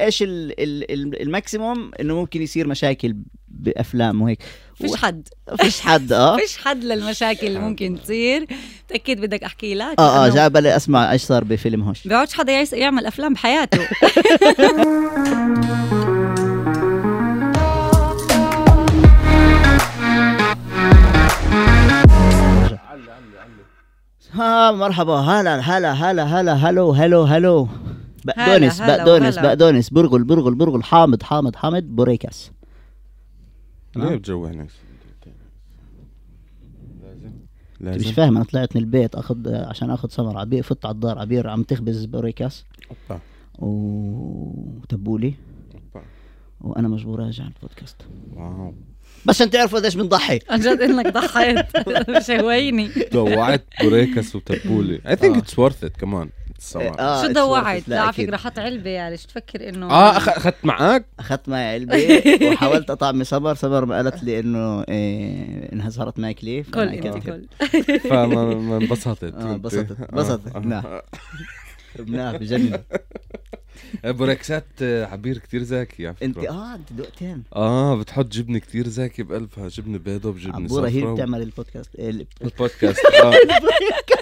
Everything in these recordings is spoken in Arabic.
إيش ال ال ال الماكسيموم إنه ممكن يصير مشاكل بأفلام وهيك. فيش حد. فيش حد آه. فيش حد للمشاكل اللي ممكن تصير. تأكد بدك أحكي لك آه آه لأنه جا بالي أسمع إيش صار بفيلم هوش. بيقعدش حدا يعمل أفلام بحياته. ها مرحبا. هلا هلا هلا هلا هلو هلو هلو بقدونس هلا بقدونس. بقدونس برغل برغل برغل حامض حامض حامض بوريكاس. ليه بتجوعني لازم مش فاهم أنا طلعت من البيت أخذ عشان أخذ سمر عبير فت على الدار عبير عم تخبز بوريكاس. أوبا. وتبولي أوبا. وأنا مجبور أرجع البودكاست. wow. بس عشان تعرفوا قديش بنضحي عن جد إنك ضحيت. شويني. دوعت بوريكس وتبولي. I think آه. it's worth it كمان السمر. آه، شو it. لا على. فكرة حط علبة يعني شو تفكر إنه آه أخذت معك أخذت معي علبة وحاولت أطعمي صبر صبر قالت لي إنه إيه إنها صارت ماكله كل فأنا انت. كل فما ما انبسطت آه انبسطت آه. انبسطت آه. نعم ابنها بجنن. بوريكسات آه، عبير كتير زاكي على انت فكرة آه انت دقتين. آه بتحط جبنه كتير زاكي بقلبها جبنه بيضة وجبنه عبورة هي اللي صفراء بتعمل البودكاست. إيه البودكاست آه.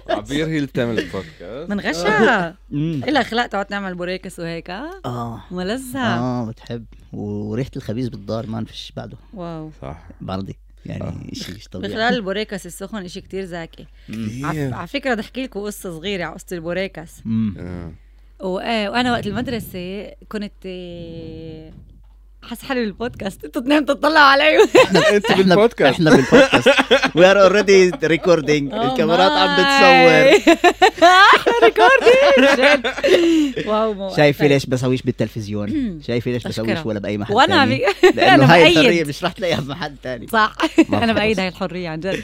عبير هي اللي بتعمل البودكاست. من غشها مم. إلها أخلاق تقعد تعمل بوريكس وهيك؟ آه. آه ملذة آه بتحب. وريحة الخبيز بالدار ما فيش بعده. wow. صح. برضي يعني شيء مش طبيعي بخلال البوريكس السخن إشي كتير زاكي كتير. على فكرة بدي احكي لكم قصة صغيرة على قصة البوريكس مم. آه. وأنا وقت المدرسة كنت حاسه حالي بالبودكاست أنتوا اثنين بتطلعوا علي انت إحنا بالبودكاست. إحنا بالبودكاست. we are already recording الكاميرات عم. بتصور. إحنا recording wow شايفة ليش بسويش بالتلفزيون؟ شايفة ليش بسويش. ولا بأي محل وأنا. لأنه هاي الحرية مش رح تلاقيها بمحل تاني. صح. أنا. بأيد هاي الحرية عن جد.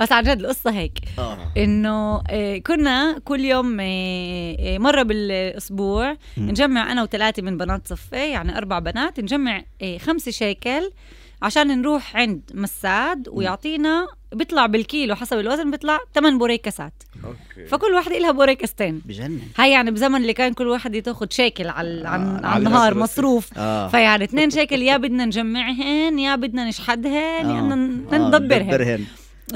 بس عن جد القصة هيك. آه. إنه آه، كنا كل يوم آه، آه، مرة بالأسبوع مم. نجمع أنا وثلاثة من بنات صفي يعني أربع بنات نجمع آه، خمسة شيكل عشان نروح عند مساد ويعطينا بيطلع بالكيلو حسب الوزن بيطلع 8 بوريكسات. okay. فكل واحدة إلها بوريكستين. بجنن. هاي يعني بزمن اللي كان كل واحد تاخد شيكل على عن آه، على النهار. مصروف. آه. فيعني اثنين شيكل يا بدنا نجمعهن يا بدنا نشحدهن يا بدنا آه، ندبرهن. ندبرهن.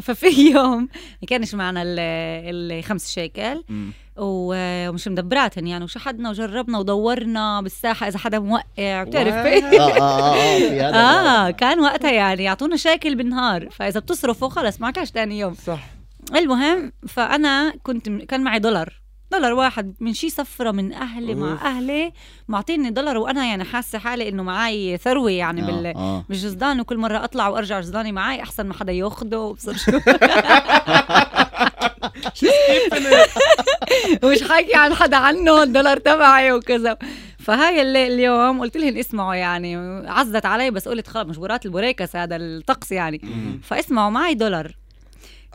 ففي يوم ما كانش معنا ال- الخمس شيكل. ومش مدبراتن يعني وشحدنا وجربنا ودورنا بالساحة إذا حدا موقع بتعرف؟ آه آه آه آه في هذا آه كان وقتها يعني يعطونا شيكل بالنهار فإذا بتصرفوا خلص معكش تاني يوم. صح. المهم فأنا كنت كان معي دولار. دولار واحد من شي سفرة من أهلي أوف. مع أهلي. معطيني دولار وأنا يعني حاسة حالي إنه معي ثروة يعني بال آه، آه. بالجزدان وكل مرة أطلع وأرجع جزداني معي أحسن ما حدا ياخده. وبصير شو؟ ومش حاكي عن حدا عنه الدولار تبعي وكذا. فهاي اللي اليوم قلت لهم اسمعوا يعني عزت علي بس قلت خلص مجبورات البوريكس هذا الطقس يعني. فاسمعوا معي دولار.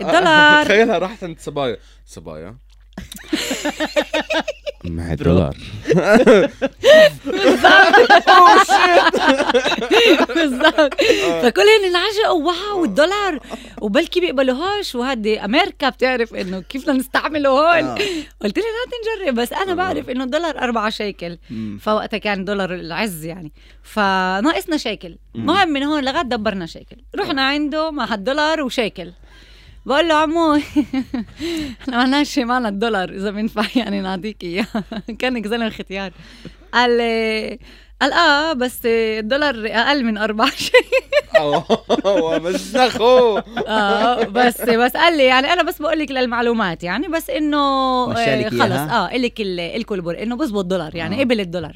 الدولار تخيلها راحت عند صبايا صبايا معي دولار بالضبط. فكلهم انعجقوا. wow الدولار. وبلكي بيقبلوهاش وهدي أمريكا بتعرف إنه كيف بدنا نستعمله هون آه. قلت لها لا نجرب بس أنا بعرف إنه الدولار أربعة شيكل. فوقتها كان دولار العز يعني. فناقصنا شيكل. المهم من هون لغاية دبرنا شيكل. رحنا عنده مع الدولار وشيكل. بقول له عمو إحنا مالناش معنا الدولار اذا بينفع يعني نعطيك اياه كان زلمه ختيار قال لي قال آه بس الدولار أقل من أربعة شيء. ومزخو آه بس بس قال لي يعني أنا بس بقول لك للمعلومات يعني بس إنه آه خلص؟ آه الك ال- الكل البر إنه بزبط دولار يعني آه. قبل الدولار.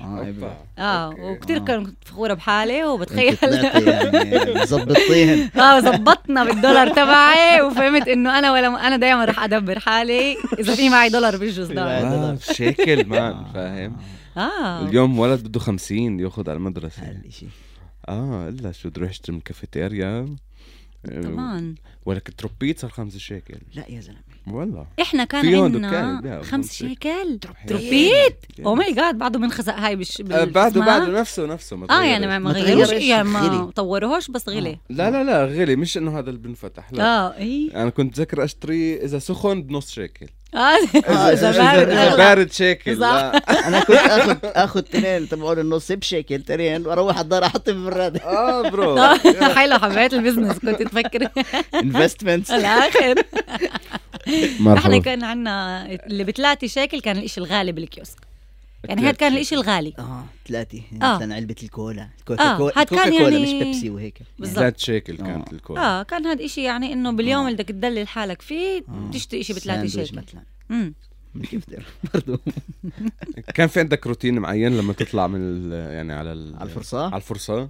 آه. وكثير آه. كنت فخورة بحالي وبتخيل. يعني ظبطيهن آه زبطنا بالدولار تبعي وفهمت إنه أنا ولا أنا دائما رح أدبر حالي إذا في معي دولار بالجزدان آه، شيكل مان فاهم. آه. اليوم ولد بده 50 ياخذ على المدرسة. هالشيء آه إلا شو بده يروح يشتري من كافيتيريا. كمان ولك تروبيت صار خمسة شيكل. لا يا زلمة. والله. إحنا كان عندنا خمس شيكل. تروبيت. oh my god بعده بنخزق هاي بالش آه، بال- بعده؟ بعده نفسه نفسه. ما آه يعني ما غيروش. يعني ما غلي. طوروهوش بس غلي لا لا لا غلي مش إنه هذا اللي بنفتح لا. آه اي أنا كنت ذكر أشتري إذا سخن بنص شيكل. آه آه، اذا إذا بارد إذا أغلى. بارد شيكل أنا كنت اخذ آخذ تنين تبعون النص بشكل تنين وأروح على الدار أحط بالبراد آه bro. آه، حلو حبيت ال business كنت تفكر. investment الآخر إحنا مرحبا. كان عندنا اللي بثلاثة شيكل كان الإشي الغالي بالكيوسك. يعني هذا كان. الإشي الغالي آه ثلاثة آه. مثلا علبة الكولا الكوكا آه، كولا هاد كان كولا يعني- مش بيبسي وهيك بالضبط. ثلاث شيكل كانت آه. الكولا آه كان هذا إشي يعني إنه باليوم آه. اللي بدك تدلل حالك فيه آه. تشتري إشي بثلاثة شيكل مثلا امم كيف برضو كان في عندك روتين معين لما تطلع من ال- يعني على ال- على الفرصة على الفرصة إيه،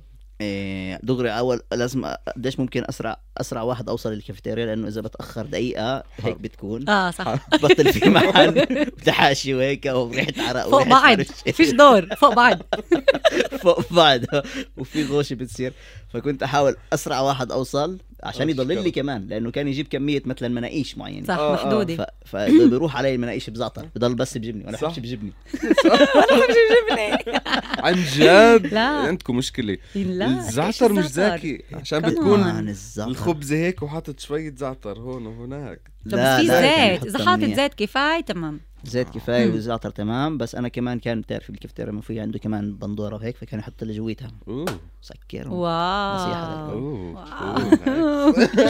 دغري أول لازم قديش ممكن أسرع أسرع واحد أوصل للكافيتيريا؟ لأنه إذا بتأخر دقيقة هيك بتكون آه صح. بطل في محل بتحاشي وهيك وريحه عرق فوق بعض. فيش دور فوق بعض. فوق بعض. وفي غوشة بتصير. فكنت أحاول أسرع واحد أوصل. عشان آه، يضل لي. كمان لأنه كان يجيب كمية مثلا مناقيش معينة صح آه، آه. محدودة ف... فبيروح علي المناقيش بزعتر بضل بس بجبني وأنا صح. بحبش بجبني عن جد لا. عندكم مشكلة لا الزعتر مش؟ ذكي عشان. بتكون كمان الزعتر الخبز هيك وحاطط شوية زعتر هون وهناك طب بس في لا، زيت إذا حاطط. زيت كفاية تمام زيت كفاية مم. والزعتر تمام بس أنا كمان كان بتعرف الكفتيرة ما في عنده كمان بندورة وهيك فكان يحط لي جويتها. سكر واو.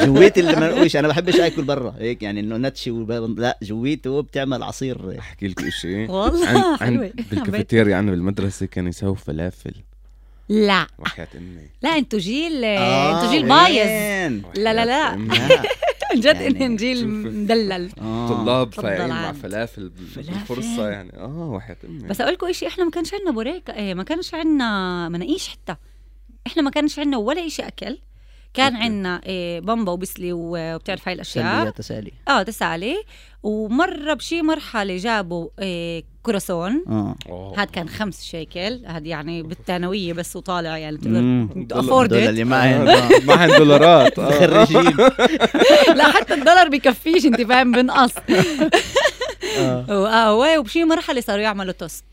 جويت اللي منقوش أنا بحبش آكل برا هيك يعني إنه نتشي لا جويته بتعمل عصير. أحكي لك شيء والله. عن. بالكافيتيريا عندنا بالمدرسة كانوا يسووا فلافل. لا. وحياة أمي. لا أنتوا جيل آه، أنتوا جيل بايظ؟ لا، لا، لا. عن جد يعني انهم جيل شوف. مدلل آه. طلاب فايقين مع. فلافل. بالفرصة يعني آه وحياة امي بس أقول لكم شيء إحنا ما كانش عندنا بوريكا إيه ما كانش عندنا مناقيش حتى إحنا ما كانش عندنا ولا شيء أكل كان. عندنا إيه بامبا وبسلي و- وبتعرف هاي الأشياء تسالي آه تسالي ومرة بشي مرحلة جابوا إيه كراسون آه. أوه. هاد كان خمس شيكل. هاد يعني بالثانوية بس وطالع يعني مم. بتقدر afford اللي معي. آه، معهن دولارات آه. خريجين لا حتى الدولار بكفيش انت فاهم بنقص آه. آه وبشي مرحلة صاروا يعملوا توست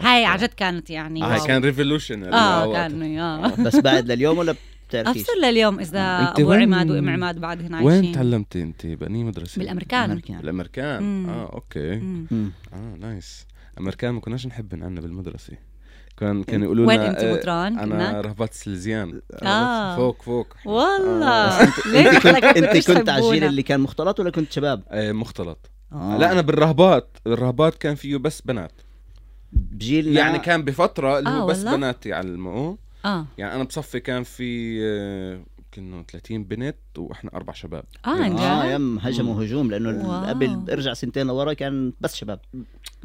هاي عن جد كانت يعني آه، هاي. كان revolution آه كان آه بس بعد لليوم ولا بتعرفيش؟ ابصر لليوم إذا أبو عماد وأم عماد بعدهن عايشين وين تعلمتي أنت بأني مدرسة؟ بالأمريكان. بالأمريكان. آه okay. مم. مم. آه nice أمريكان ما كناش نحب عنا بالمدرسة. كان كانوا يقولوا وين لنا أنت آه، مطران أنا هناك راهبات السلزيان آه. فوق فوق. والله. انت ليش كنت أنت كنت على الجيل؟ اللي كان مختلط ولا كنت شباب؟ آه مختلط. آه. لا أنا بالرهبات. الرهبات كان فيه بس بنات. بجيلنا يعني كان بفترة اللي آه، هو بس والله؟ بنات يعلموا آه. يعني أنا بصفي كان في آه، كنا 30 بنت وإحنا أربع شباب آه عن آه يم هجموا هجوم لأنه. قبل ارجع سنتين لورا كان بس شباب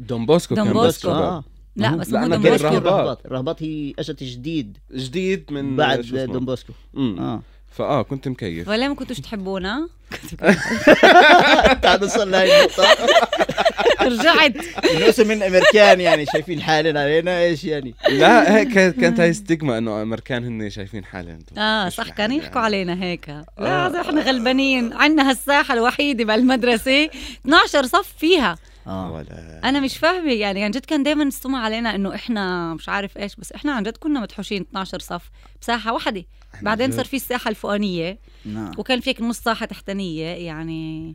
دون بوسكو كان دون بس بوسكو. شباب آه لا. بس مو دون بوسكو. الرهبات. الرهبات هي أجت جديد جديد من بعد؟ دون بوسكو. آه فآه كنت مكيف. ولا ما كنتوش تحبونا؟ تعال نوصل لهي النقطة. رجعت. نوصل من أمريكان يعني شايفين حالنا علينا إيش يعني؟ لا هيك كانت كانت هاي stigma إنه أمريكان هن شايفين حالهم. آه صح كانوا يحكوا يعني. علينا هيك. لا آه. إحنا غلبانين. عندنا هالساحة الوحيدة بالمدرسة 12 صف فيها. آه. ولا أنا مش فاهمة يعني عن جد كان دائما السمع علينا إنه إحنا مش عارف إيش بس إحنا عن جد كنا مدحوشين 12 صف بساحة واحدة. بعدين. صار في الساحة الفوقانية نعم. وكان فيك نص ساحة تحتانية يعني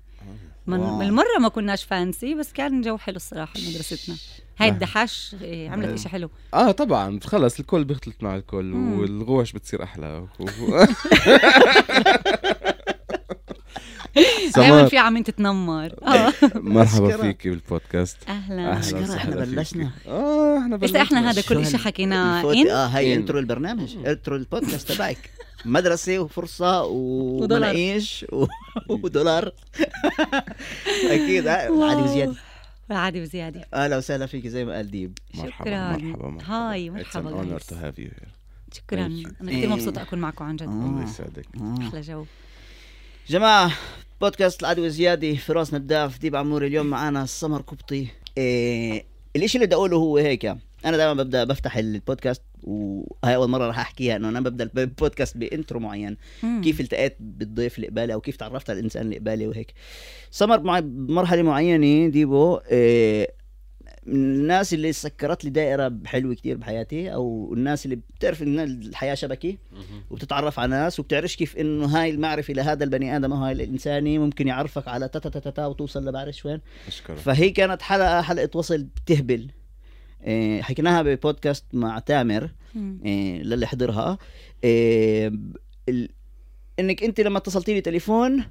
من, واو. من المرة ما كناش fancy بس كان جو حلو الصراحة مدرستنا. هاي الدحاش إيه، عملت إشي حلو. آه طبعا خلص الكل بيختلط مع الكل. والغوش بتصير أحلى. و- دائما في عم تتنمر آه مرحبا أشكرا. فيك بالبودكاست أهلا إحنا فيكي. بلشنا. آه إحنا بلشنا إحنا هذا كل هال- حكيناه إن آه إن. intro البرنامج intro البودكاست تبعك مدرسة وفرصة ودولار. ومناقيش و- ودولار أكيد آه، عادي وزيادة عادي وزياده أهلا وسهلا فيك زي ما قال ديب مرحبا شكراً. مرحبا مرحبا هاي، It's مرحبا an honor guys. to have you here شكرا. أنا كثير. مبسوطة أكون معكم عن جد آه. الله يسعدك آه. أحلى جو جماعة بودكاست العدوى زيادة فراس نداف ديب عموري اليوم معنا سمر قبطي إيه الإشي اللي بدي أقوله هو هيك. أنا دائما ببدأ بفتح البودكاست وهي أول مرة راح أحكيها إنه أنا ببدأ البودكاست ب intro معين. مم. كيف التقيت بالضيف اللي قبالي أو كيف تعرفت على الإنسان اللي قبالي وهيك. سمر معي بمرحله معينة ديبو. إيه من الناس اللي سكرت لي دائرة حلوة كتير بحياتي أو الناس اللي بتعرف إن الحياة شبكي مهم. وبتتعرف على ناس وبتعرفش كيف إنه هاي المعرفة لهذا البني آدم أو هاي الانساني ممكن يعرفك على تا تا تا تا, تا وتوصل لبعرفش وين أشكرك فهي كانت حلقة حلقة وصل بتهبل إيه، حكيناها ببودكاست مع تامر. إيه، للي حضرها إيه، ال... إنك أنت لما اتصلتي لي تليفون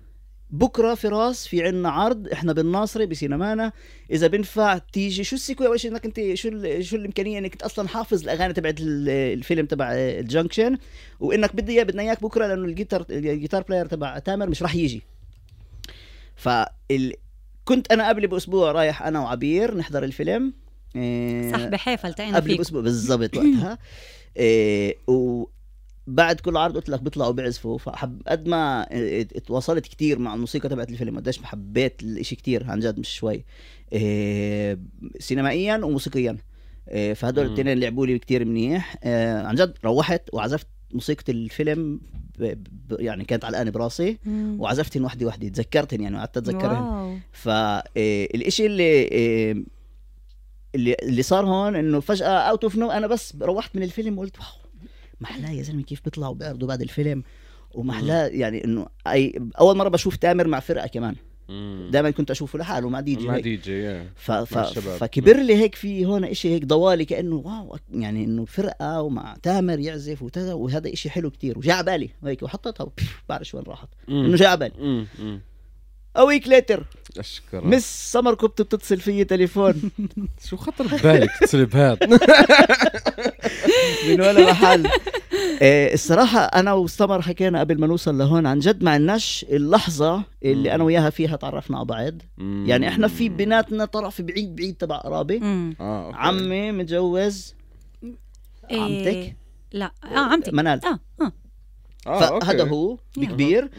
بكرة فراس في عنا عرض إحنا بالناصري بسينمانا إذا بنفع تيجي شو السيكوي أول شيء؟ إنك أنت شو ال... شو الإمكانية إنك أصلا حافظ الأغاني تبعت ال- الفيلم تبع ال Junction وإنك بدي إياه بدنا إياك بكرة لأنه الجيتار ال guitar player تبع تامر مش راح يجي. فال... كنت أنا قبل بأسبوع رايح أنا وعبير نحضر الفيلم. إيه، صح بحيفا التقينا قبل بأسبوع بالضبط وقتها. إيه وبعد كل عرض قلت لك بيطلعوا بيعزفوا فحب قد ما ات- اتواصلت كتير مع الموسيقى تبعت الفيلم. قديش حبيت الإشي كتير عن جد مش شوي. إيه سينمائيا وموسيقيا. إيه فهدول. الاثنين لعبوا لي كتير منيح. إيه عن جد روحت وعزفت موسيقى الفيلم ب... ب... يعني كانت علقانة براسي. مم. وعزفتهن وحده وحده تذكرتهن يعني قعدت أتذكرهن. واو. فالشيء اللي إيه، اللي اللي صار هون إنه فجأة out of no أنا بس روحت من الفيلم وقلت واو. محلاه يا زلمة كيف بيطلعوا بيعرضوا بعد الفيلم؟ ومحلاه يعني إنه أي أول مرة بشوف تامر مع فرقة كمان. دائما كنت أشوفه لحاله مع دي جي مع. DJ yeah. ف... ف... فكبر لي هيك في هون إشي هيك ضوالي كأنه واو يعني إنه فرقه ومع تامر يعزف وكذا وهذا إشي حلو كتير. وجاء على بالي هيك وحطيتها بعرفش وين راحت. إنه جاء على بالي. A week later. أشكرك. مس سمر كنت بتتصل في تليفون. شو خطر ببالك تتصل بهاد؟ من ولا محل؟ إيه الصراحة أنا وسمر حكينا قبل ما نوصل لهون عن جد ما عندناش اللحظة اللي مم. أنا وياها فيها تعرفنا على بعض. يعني إحنا في بيناتنا طرف بعيد بعيد تبع قرابة مم. آه أوكي. عمي متجوز إيه، عمتك؟ لا آه عمتي منال آه آه آه، أوكي. فهذا هو. بكبير.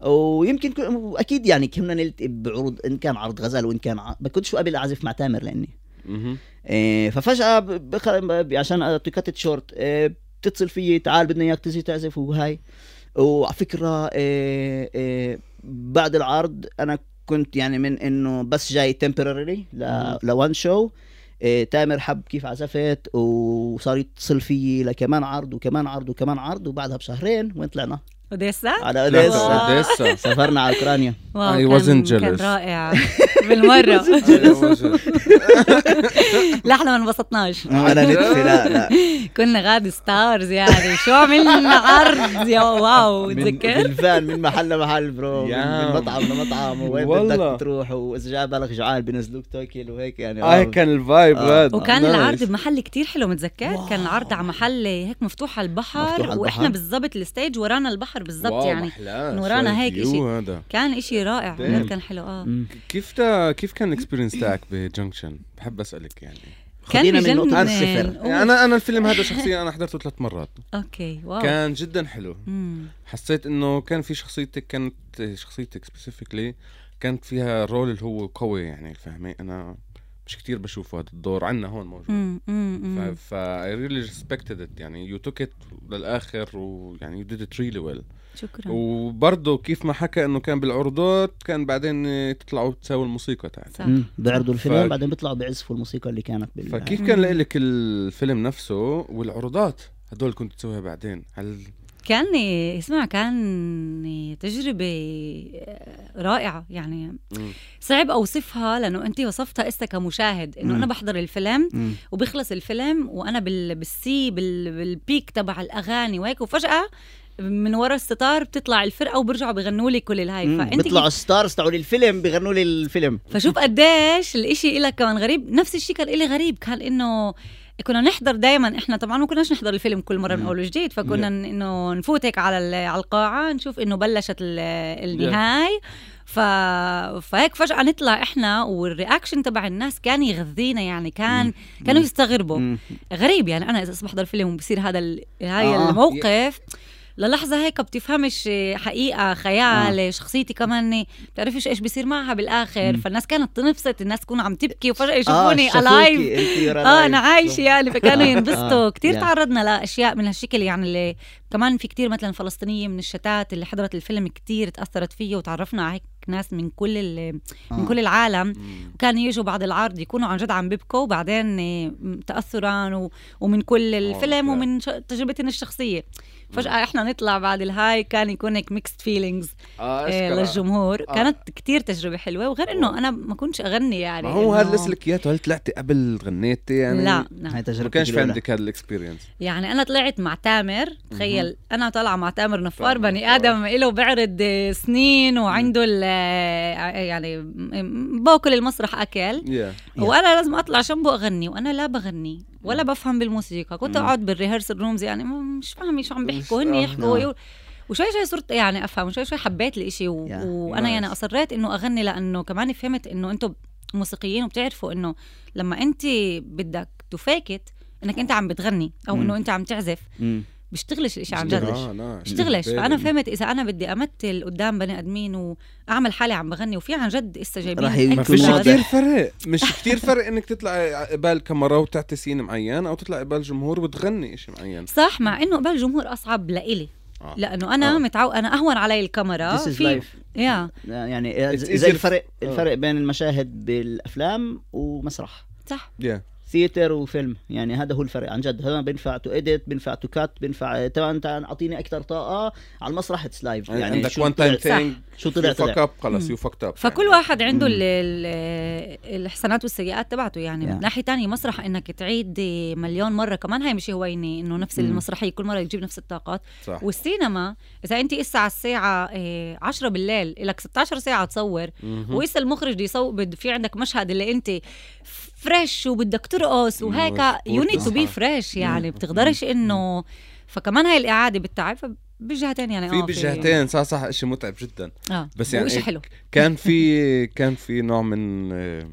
ويمكن كن- أكيد يعني كنا نلتقي بعروض إن كان عرض غزال وإن كان ع... ما كنتش قبل اعزف مع تامر لأني. إيه ففجأة بخ... عشان تكتت شورت إيه بتتصل فيي تعال بدنا إياك تجي تعزف وهاي وعلى فكره إيه إيه بعد العرض أنا كنت يعني من إنه بس جاي تمبرري. لوان شو إيه تامر حب كيف عزفت وصار يتصل فيي لكمان عرض وكمان عرض وكمان عرض وبعدها بشهرين وين طلعنا؟ أوديسا؟ على أوديسا. أوديسا. سافرنا على أوكرانيا. واو I كان- wasn't كان. رائع. بالمرة. لا إحنا ما انبسطناش. ولا نتفي لا لا. كنا غادي stars يعني. شو عملنا عرض يا واو تذكر؟ بالفان من محل لمحل bro. من مطعم لمطعم. وين والله. بدك تروح؟ وإذا جاء بالك جوعان بينزلوك تاكل وهيك يعني. آه. كان ال vibe آه. هاد وكان. العرض بمحل كتير حلو متذكر. كان العرض على محل هيك مفتوح على البحر. مفتوح على وإحنا. بالضبط ال stage ورانا البحر بالضبط واو، يعني محلاه. من ورانا شو هيك إشي. هذا كان إشي رائع. غير كان حلو آه مم. كيف تا كيف كان ال experience تاعك ب Junction بحب أسألك يعني كان خلينا من نقطة. الصفر. يعني أنا أنا الفيلم هذا شخصيا أنا حضرته ثلاث مرات أوكي واو كان جدا حلو مم. حسيت إنه كان في شخصيتك كانت شخصيتك specifically كانت فيها role اللي هو قوي يعني فاهمي أنا مش كتير بشوف هذا الدور عنا هون موجود. ف I really respected it. يعني you took it للآخر ويعني you did it really well. شكرا. وبرضه كيف ما حكى إنه كان بالعروضات كان بعدين تطلعوا تساوي الموسيقى تاعتها صح. مم. بيعرضوا الفيلم ف- بعدين بيطلعوا بيعزفوا الموسيقى اللي كانت بال فكيف. كان لك الفيلم نفسه والعروضات؟ هدول كنت تسويها بعدين. هل كان اسمع كان تجربة رائعة يعني. صعب أوصفها لأنه أنت وصفتها إسا كمشاهد إنه. أنا بحضر الفيلم. وبيخلص الفيلم وأنا بال... بالسي بال... بالبيك تبع الأغاني وهيك وفجأة من ورا الستار بتطلع الفرقة وبرجعوا بيغنوا لي كل الهاي مم. فأنت بيطلعوا stars تاعوا الفيلم بيغنوا لي الفيلم فشوف قديش الإشي إلك كمان غريب نفس الشيء كان إلي غريب كان إنه كنا نحضر دايما إحنا طبعا ما كناش نحضر الفيلم كل مرة من. اول وجديد فكنا إنه نفوت هيك على على القاعة نشوف إنه بلشت ال- النهاية ف... فهيك فجأة نطلع إحنا وال reaction تبع الناس كان يغذينا يعني كان كانوا يستغربوا مم. غريب يعني أنا إذا بحضر فيلم وبصير هذا ال... هاي آه. آه. الموقف للحظة هيك بتفهمش حقيقة خيال آه. شخصيتي كمان بتعرفش إيش بيصير معها بالآخر مم. فالناس كانت تنبسط الناس تكون عم تبكي وفجأة آه، يشوفوني شافوكي، الايف آه. أنا عايشة يعني فكانوا ينبسطوا آه، كثير yeah. تعرضنا لأشياء من هالشكل يعني اللي كمان في كتير مثلا فلسطينية من الشتات اللي حضرت الفيلم كتير تأثرت فيه وتعرفنا على هيك ناس من كل ال- من آه. كل العالم مم. وكانوا يجوا بعد العرض يكونوا عن جد عم بيبكوا وبعدين آه، تاثرا ومن كل الفيلم أوكي. ومن تجربتنا الشخصية فجاه إحنا نطلع بعد الهاي كان يكون هيك mixed feelings آه أشكرا. للجمهور. آه. كانت كتير تجربة حلوة وغير إنه أنا ما كنتش أغني يعني ما هو هذا اللي اسالك اياه هل طلعتي قبل غنيتي يعني؟ لا هاي لا تجربتي ما كانش في. عندك هذا ال experience يعني أنا طلعت مع تامر تخيل أنا طالعة مع تامر نفار بني. آدم له بعرض آه، سنين وعنده ال- آه، يعني باكل المسرح أكل. yeah وأنا لازم أطلع جنبه أغني وأنا لا بغني. ولا بفهم بالموسيقى كنت. أقعد بال rehearsal rooms يعني مش فاهمة شو عم بيحكوا هن. يحكوا. ويقول- وشوي شوي صرت يعني أفهم وشوي شوي حبيت الإشي و... yeah. وأنا يعني nice. أصريت إنه أغني لأنه كمان فهمت إنه أنتم موسيقيين وبتعرفوا إنه لما انت بدك ت fake it إنك أنت عم بتغني أو. إنه أنت عم تعزف. بيشتغلش الاشي عن. جد آه، لا. بيشتغلش. فأنا فهمت إذا أنا بدي أمثل قدام بني آدمين وأعمل حالي عم بغني وفي عن جد اسا جايبين راح يكون ما فيش. كتير فرق مش كتير فرق إنك تطلع قبال كاميرا وتعطي scene معين أو تطلع قبال جمهور وتغني شيء معين صح مع إنه قبل الجمهور أصعب لإلي آه. لأنه أنا آه. متعو أنا أهون علي الكاميرا This is في life. يا يعني It's زي الفرق آه. الفرق بين المشاهد بالأفلام ومسرح صح yeah theater وفيلم. يعني هذا هو الفرق عن جد. هذا بينفع to edit بينفع to cut بينفع طبعا أنت أعطيني أكثر طاقة على المسرح it's live يعني يعني عندك شو one time thing show طلع. fuck up خلص. يو فكت اب فكل واحد عنده مم. ال ال الحسنات والسيئات تبعته. يعني Yeah. من ناحية تانية مسرح إنك تعيد مليون مرة كمان هاي مش هينة إنه نفس مم. المسرحية كل مرة تجيب نفس الطاقات. صح. والسينما إذا أنت اسا على الساعة إيه، 10 بالليل لك 16 ساعة تصور. وإسا المخرج بده يصور في عندك مشهد اللي أنت fresh وبدك ترقص وهيك you need to be. fresh يعني. بتقدرش إنه فكمان هاي الإعادة بالتعب فبالجهتين يعني في آه بجهتين صح صح شيء متعب جدا. آه بس يعني إيه، حلو. كان في كان في نوع من آه،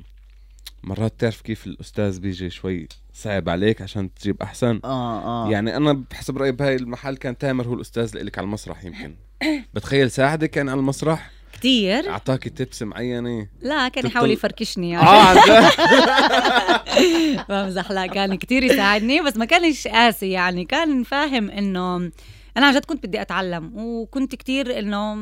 مرات تعرف كيف الأستاذ بيجي شوي صعب عليك عشان تجيب أحسن؟ آه آه. يعني أنا بحسب رأيي بهاي المحل كان تامر هو الأستاذ لك على المسرح يمكن. بتخيل ساعدك كان على المسرح؟ كتير. اعطاكي تبس معينة. لا كان يحاول يفركشني يعني. آه بمزح لا كان كتير يساعدني بس ما كانش قاسي يعني. كان فاهم إنه أنا عن جد كنت بدي أتعلم وكنت كتير إنه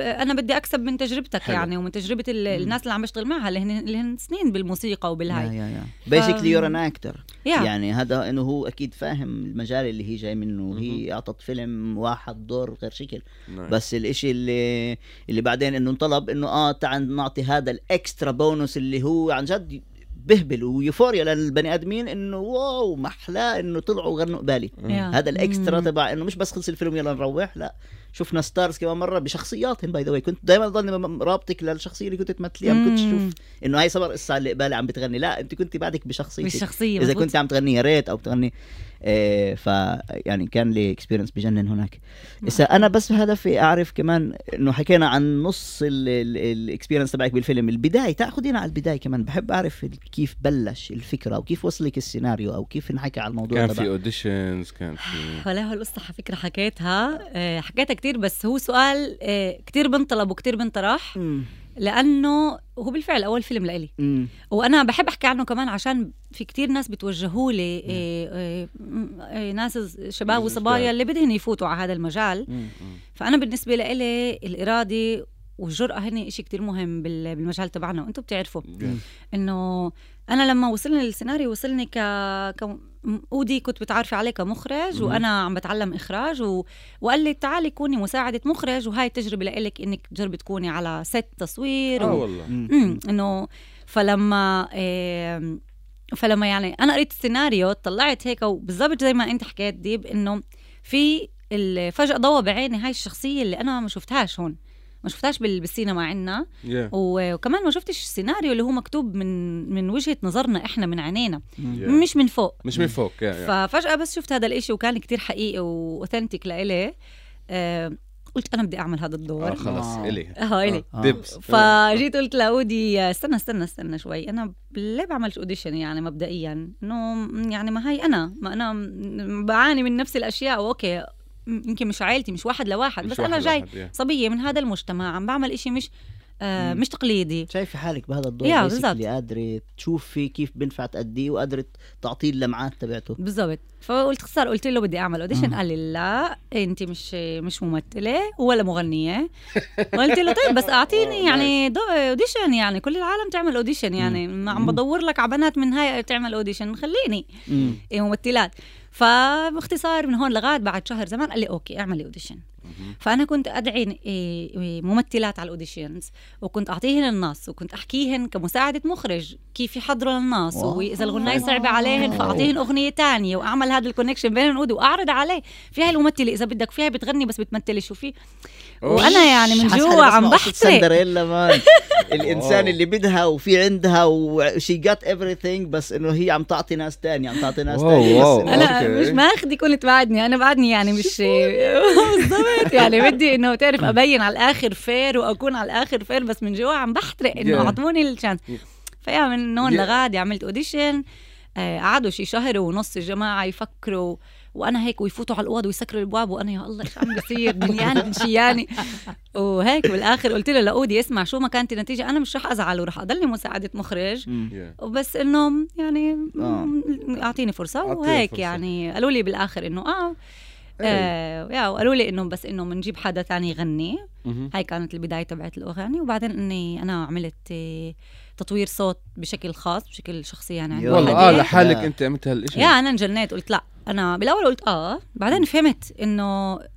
أنا بدي أكسب من تجربتك حلو. يعني ومن تجربة ال- الناس اللي عم بشتغل معها اللي هن اللي هن سنين بالموسيقى yeah وبالهاي yeah. yeah basically you're in أكتر يعني هذا إنه هو أكيد فاهم المجال اللي هي جاي منه. هي اعطت فيلم واحد دور غير شكل. nice. بس الإشي اللي اللي بعدين إنه انطلب إنه آه تعال نعطي هذا ال extra bonus اللي هو عن جد بهبل و euphoria للبني آدمين إنه wow محلاه إنه طلعوا غنوا قبالي. هذا ال extra. تبع إنه مش بس خلص الفيلم يلا نروح لا شفنا stars كمان مرة بشخصياتهم by the كنت دائما ضلني رابطك للشخصية اللي كنت تمثليها ما كنتش مم. أشوف إنه هاي صبر الساعة اللي قبالي عم بتغني لا أنت كنت بعدك بشخصيتك بالشخصيه إذا. كنت عم تغني يا ريت أو بتغني إيه ف يعني كان لي experience بجنن هناك. هسا أنا بس هدفي أعرف كمان إنه حكينا عن نص ال experience تبعك بالفيلم. البداية تأخذينا على البداية كمان. بحب أعرف كيف بلش الفكرة وكيف وصلك السيناريو أو كيف انحكى على الموضوع كان تبع في اوديشنز كان في ولا هو القصة على فكرة حكيتها. آه، حكيتها كتير بس هو سؤال آه، كتير بنطلب وكتير بنطرح. مم. لأنه هو بالفعل أول فيلم لإلي. مم. وأنا بحب أحكي عنه كمان عشان في كتير ناس بتوجهوا لي آه، م- آه، ناس شباب وصبايا اللي بدهن يفوتوا على هذا المجال. مم. فأنا بالنسبة لإلي الإرادة والجرأة هن إشي كتير مهم بال- بالمجال تبعنا وأنتم بتعرفوا. إنه أنا لما وصلني السيناريو وصلني ك ك أودي كنت بتعرفي عليه كمخرج. وأنا عم بتعلم إخراج و... وقال لي تعالي كوني مساعدة مخرج وهاي التجربة لإلك إنك تجربي تكوني على ست تصوير آه و... والله. إنه فلما إيه فلما يعني أنا قريت السيناريو طلعت هيك وبالضبط زي ما أنت حكيت ديب إنه في فجأة ضوى بعيني هاي الشخصية اللي أنا ما شفتهاش هون. ما شفتهاش بال- بالسينما عنا Yeah. وكمان ما شفتش السيناريو اللي هو مكتوب من من وجهة نظرنا إحنا من عينينا. Yeah. مش من فوق مش من فوق yeah yeah. ففجأة بس شفت هذا الإشي وكان كتير حقيقي و authentic لإلي آه قلت أنا بدي أعمل هذا آه الدور خلص آه. إلي آه إلي آه. بس فجيت قلت لأودي استنى استنى استنى شوي أنا ليه بعملش audition يعني مبدئيا إنه يعني ما هي أنا ما أنا بعاني من نفس الأشياء وأوكي يمكن مش عائلتي مش واحد لواحد مش بس أنا واحد جاي لواحد،. صبية من هذا المجتمع عم بعمل إشي مش آه. مش تقليدي شايفة حالك بهذا الدور yeah بالضبط. قادرة تشوفي كيف بنفع تأديه وقادرة تعطيه اللمعات تبعته بالضبط فقلت خلص قلت له بدي أعمل audition. قال لي لا انت مش مش ممثلة ولا مغنية قلت له طيب بس أعطيني يعني دو- audition يعني كل العالم تعمل audition يعني عم. بدور لك على بنات من هاي تعمل audition خليني. إيه ممثلات فباختصار من هون لغاية بعد شهر زمان قال لي أوكي اعملي audition فأنا كنت أدعي إيه، إيه، ممثلات على ال auditions وكنت أعطيهن النص وكنت أحكيهن كمساعدة مخرج كيف يحضروا النص. وإذا الغنية صعبة عليهن فأعطيهن أغنية تانية وأعمل هذا ال connection بين العود وأعرض عليه. في هاي الممثلة إذا بدك فيها بتغني بس بتمثلي شو في؟ وأنا يعني من جوا عم بحترق سندريلا مان الإنسان. اللي بدها وفي عندها و she got everything بس إنه هي عم تعطي ناس تاني عم تعطي ناس تاني أنا. مش ماخدي كنت بعدني أنا بعدني يعني مش بالضبط يعني بدي إنه تعرف أبين على الآخر fair وأكون على الآخر fair بس من جوا عم بحترق إنه. أعطوني ال chance ف yeah من هون. لغادي عملت audition آه، قعدوا شي شهر ونص الجماعه يفكروا وأنا هيك ويفوتوا على الأوض ويسكروا الأبواب وأنا يا الله إيش عم بيصير دنياني بنشياني وهيك بالآخر قلت له لأودي اسمع شو ما كانت النتيجة أنا مش رح ازعل ورح أضلني مساعدة مخرج. وبس إنه يعني آه. أعطيني فرصة وهيك. يعني قالوا لي بالآخر إنه آه إيه. آه yeah وقالوا لي إنه بس إنه بنجيب حدا تاني يغني. هاي كانت البداية تبعت الأغاني وبعدين إني أنا عملت آه، تطوير صوت بشكل خاص بشكل شخصي يعني عندي والله. آه لحالك. أنت عملت هالشيء yeah أنا انجنيت قلت لا أنا بالأول قلت آه بعدين فهمت إنه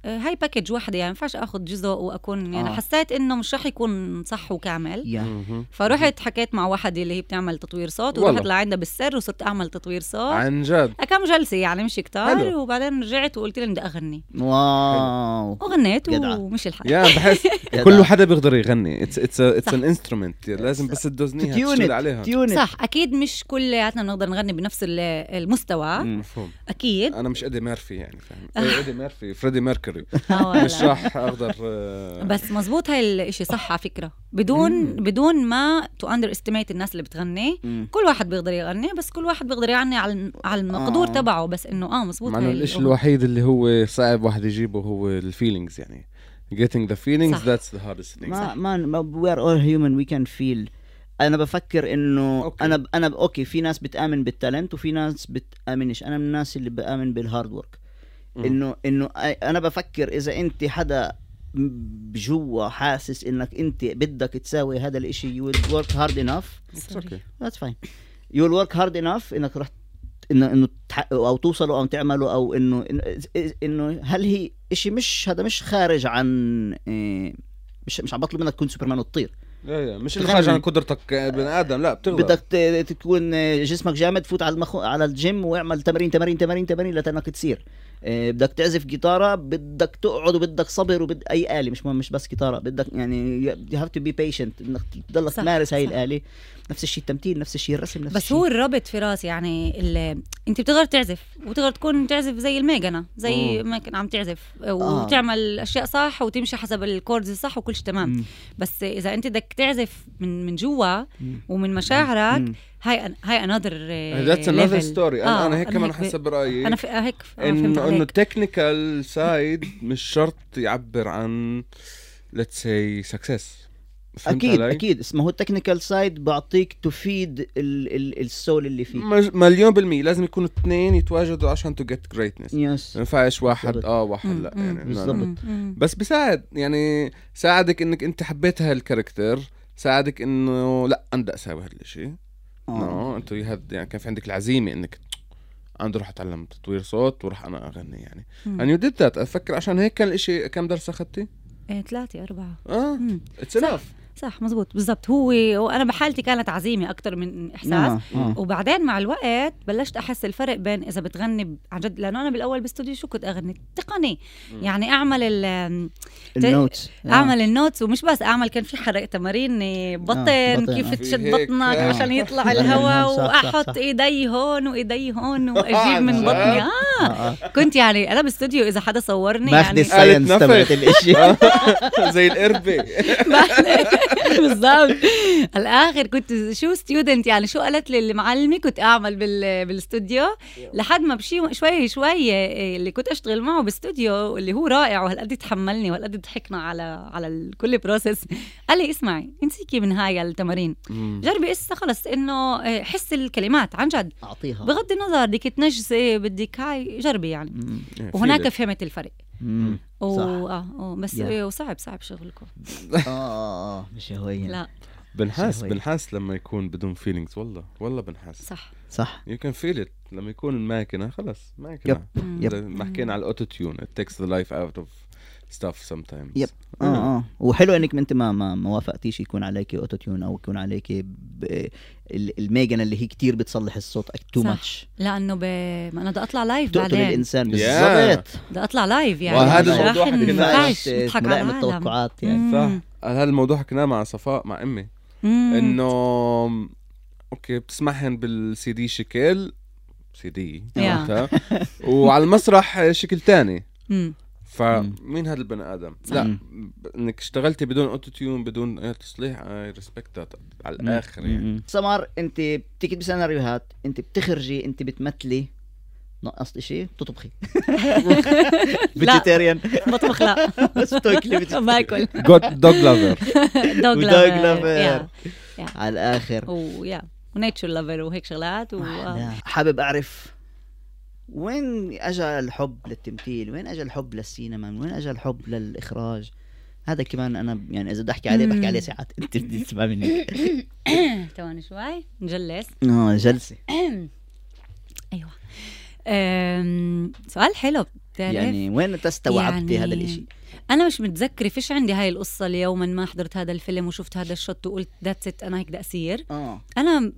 آه، هاي package واحدة يعني ما ينفعش آخذ جزء وأكون يعني آه. حسيت إنه مش رح يكون صح وكامل yeah مهم. فرحت حكيت مع واحدة اللي هي بتعمل تطوير صوت. ورحت لعندها بالسر وصرت أعمل تطوير صوت عن جد كم جلسة يعني مش كتار حلو. وبعدين رجعت وقلت لها بدي أغني wow وغنيت. ومشي الحال yeah بحس جدع. كل حدا بيقدر يغني it's it's it's. an instrument لازم بس تدوزنيها تشتغل عليها tune it صح أكيد مش كلياتنا بنقدر نغني بنفس ال- المستوى. مفهوم أكيد أنا مش إيدي ميرفي يعني فاهم إيه، إيدي ميرفي فريدي ميركوري آه. مش راح أقدر آه، بس مزبوط هاي الشيء صح على فكرة بدون. بدون ما to underestimate الناس اللي بتغني. كل واحد بيقدر يغني بس كل واحد بيقدر يغني على على المقدور آه. تبعه بس إنه آه مزبوط مع إنه الشيء. الوحيد اللي هو صعب واحد يجيبه هو ال feelings يعني getting the feelings صح. that's the hardest thing ما ما ما we are all human we can feel أنا بفكر إنه okay. أنا أنا أوكي في ناس بتآمن بال talent وفي ناس بتآمنش أنا من الناس اللي بآمن بال hard work. انه إنه أنا بفكر إذا أنت حدا بجوا حاسس إنك أنت بدك تساوي هذا الإشي you will work hard enough It's okay. that's fine you will work hard enough إنك رح انه إنه تحققوا أو توصلوا أو تعملوا أو إنه إنه هل هي إشي مش هذا مش خارج عن إيه، مش مش عم بطلب منك تكون سوبرمان وتطير لا لا مش تغني. الخارج عن قدرتك بني آدم لا بتقدر بدك تكون جسمك جامد فوت على المخ... على الجيم واعمل تمارين تمارين تمارين تمارين لتنك تصير إيه، بدك تعزف جيتارة بدك تقعد وبدك صبر وبد أي آلة مش مش بس جيتارة بدك يعني you have to be patient إنك تضلك تمارس هاي. الآلة نفس الشيء التمثيل نفس الشيء الرسم نفس بس الشيء هو الربط في راس يعني. أنت بتقدر تعزف وتقدر تكون تعزف زي الميغنة زي. ما كان عم تعزف وتعمل أشياء صح وتمشي حسب ال chords الصح وكل شيء تمام مم. بس إذا أنت بدك تعزف من من جوا. ومن مشاعرك مم. هاي هاي another that's another story. أنا أنا هيك كمان حسب برأيي أنا في هيك آه، إنه إنه ال technical side مش شرط يعبر عن let's say success. فهمت أكيد علي؟ أكيد. اسمه هو ال technical side بعطيك تفيد ال ال ال soul اللي فيك. مج- مليون بالمية. لازم يكونوا اثنين يتواجدوا عشان to get greatness yes ما ينفعش واحد بالضبط. آه واحد مم، لا. يعني بالضبط. بس بساعد يعني ساعدك إنك أنت حبيت هال character ساعدك إنه لا أنا بدي اساوي آه. no انت you had- يعني كان في عندك العزيمة إنك أنا بدي أروح أتعلم تطوير صوت وراح أنا أغني يعني and you did that أفكر عشان هيك كان الاشي كم درس أخذتي؟ إيه، ثلاثة أربعة آه. it's. enough صح مزبوط بالضبط هو وأنا بحالتي كانت عزيمة أكثر من إحساس آه. آه. وبعدين مع الوقت بلشت أحس الفرق بين إذا بتغني عن جد لأنه أنا بالأول باستوديو شو كنت أغني تقني يعني أعمل ال ال notes آه. أعمل ال notes ومش بس أعمل كان في حرق تمارين بطن بطن، كيف آه. تشد بطنك آه. عشان يطلع آه، الهواء وأحط. إيدي هون وإيدي هون وأجيب من جد؟ بطني آه آه. آه. كنت يعني أنا باستوديو إذا حدا صورني ماخذ يعني الساينس قالت تبعت. الإشي زي القربة بالضبط. الآخر كنت شو ستودنت يعني شو قالت لي المعلمة؟ كنت أعمل بال بالاستوديو لحد ما بشي شوي شوي اللي كنت أشتغل معه بالاستوديو اللي هو رائع وهالقد تحملني وهالقد ضحكنا على على كل بروسس قال لي اسمعي انسيكي من هاي التمارين. جربي اسا خلص إنه إيه، حسي الكلمات عن جد. أعطيها. بغض النظر بدك تنجسي بدك هاي جربي يعني. وهناك. فهمت الفرق. مم. و... صح. آه آه، بس Yeah. إيه، وصعب صعب شغلكم آه آه آه مش هوين لا بنحاس شهوي. بنحاس لما يكون بدون feelings والله والله بنحاس صح صح you can feel it لما يكون الماكينة خلص ماكينة. yep. زي ما حكينا على ال auto tune it takes the life out of stuff sometimes. yep. آه آه. وحلو إنك أنت ما ما ما وافقتيش يكون عليك auto tune أو يكون عليك ب- ال- الميجنه اللي هي كتير بتصلح الصوت too صح. much لأنه ب... ما أنا بدي أطلع live تقتل بعدين. الإنسان. Yeah. بالضبط. بدي أطلع live يعني. وهذا الموضوع عنه. نضحك على التوقعات يعني. صح هذا الموضوع حكيناه مع صفاء مع أمي. إنه okay بتسمعهن بالسي دي شكل سي دي وعلى المسرح شكل تاني. مم. فمين هذا البني آدم؟ لا انك اشتغلتي بدون auto tune بدون تصليح I respect على الآخر يعني. سمر انت بتكتبي سيناريوهات انت بتخرجي انت بتمثلي. نقصت شيء بتطبخي vegetarian بطبخ لا. بس بتاكلي باكل. dog lover dog lover على الآخر. ويا و nature lover وهيك شغلات. حابب أعرف وين اجى الحب للتمثيل؟ وين اجى الحب للسينما؟ من وين اجى الحب للإخراج؟ هذا كمان أنا يعني إذا بدي أحكي عليه بحكي عليه ساعات. أنت بدي تسمع مني. ثواني شوي؟ نجلس. آه جلسة. أيوه. سؤال حلو. بتعرف؟ يعني وين تستوعبتي يعني هذا الإشي؟ أنا مش متذكرة فيش عندي هاي القصة اليوما ما حضرت هذا الفيلم وشفت هذا ال shot وقلت that's it أنا هيك بدي اصير آه. أنا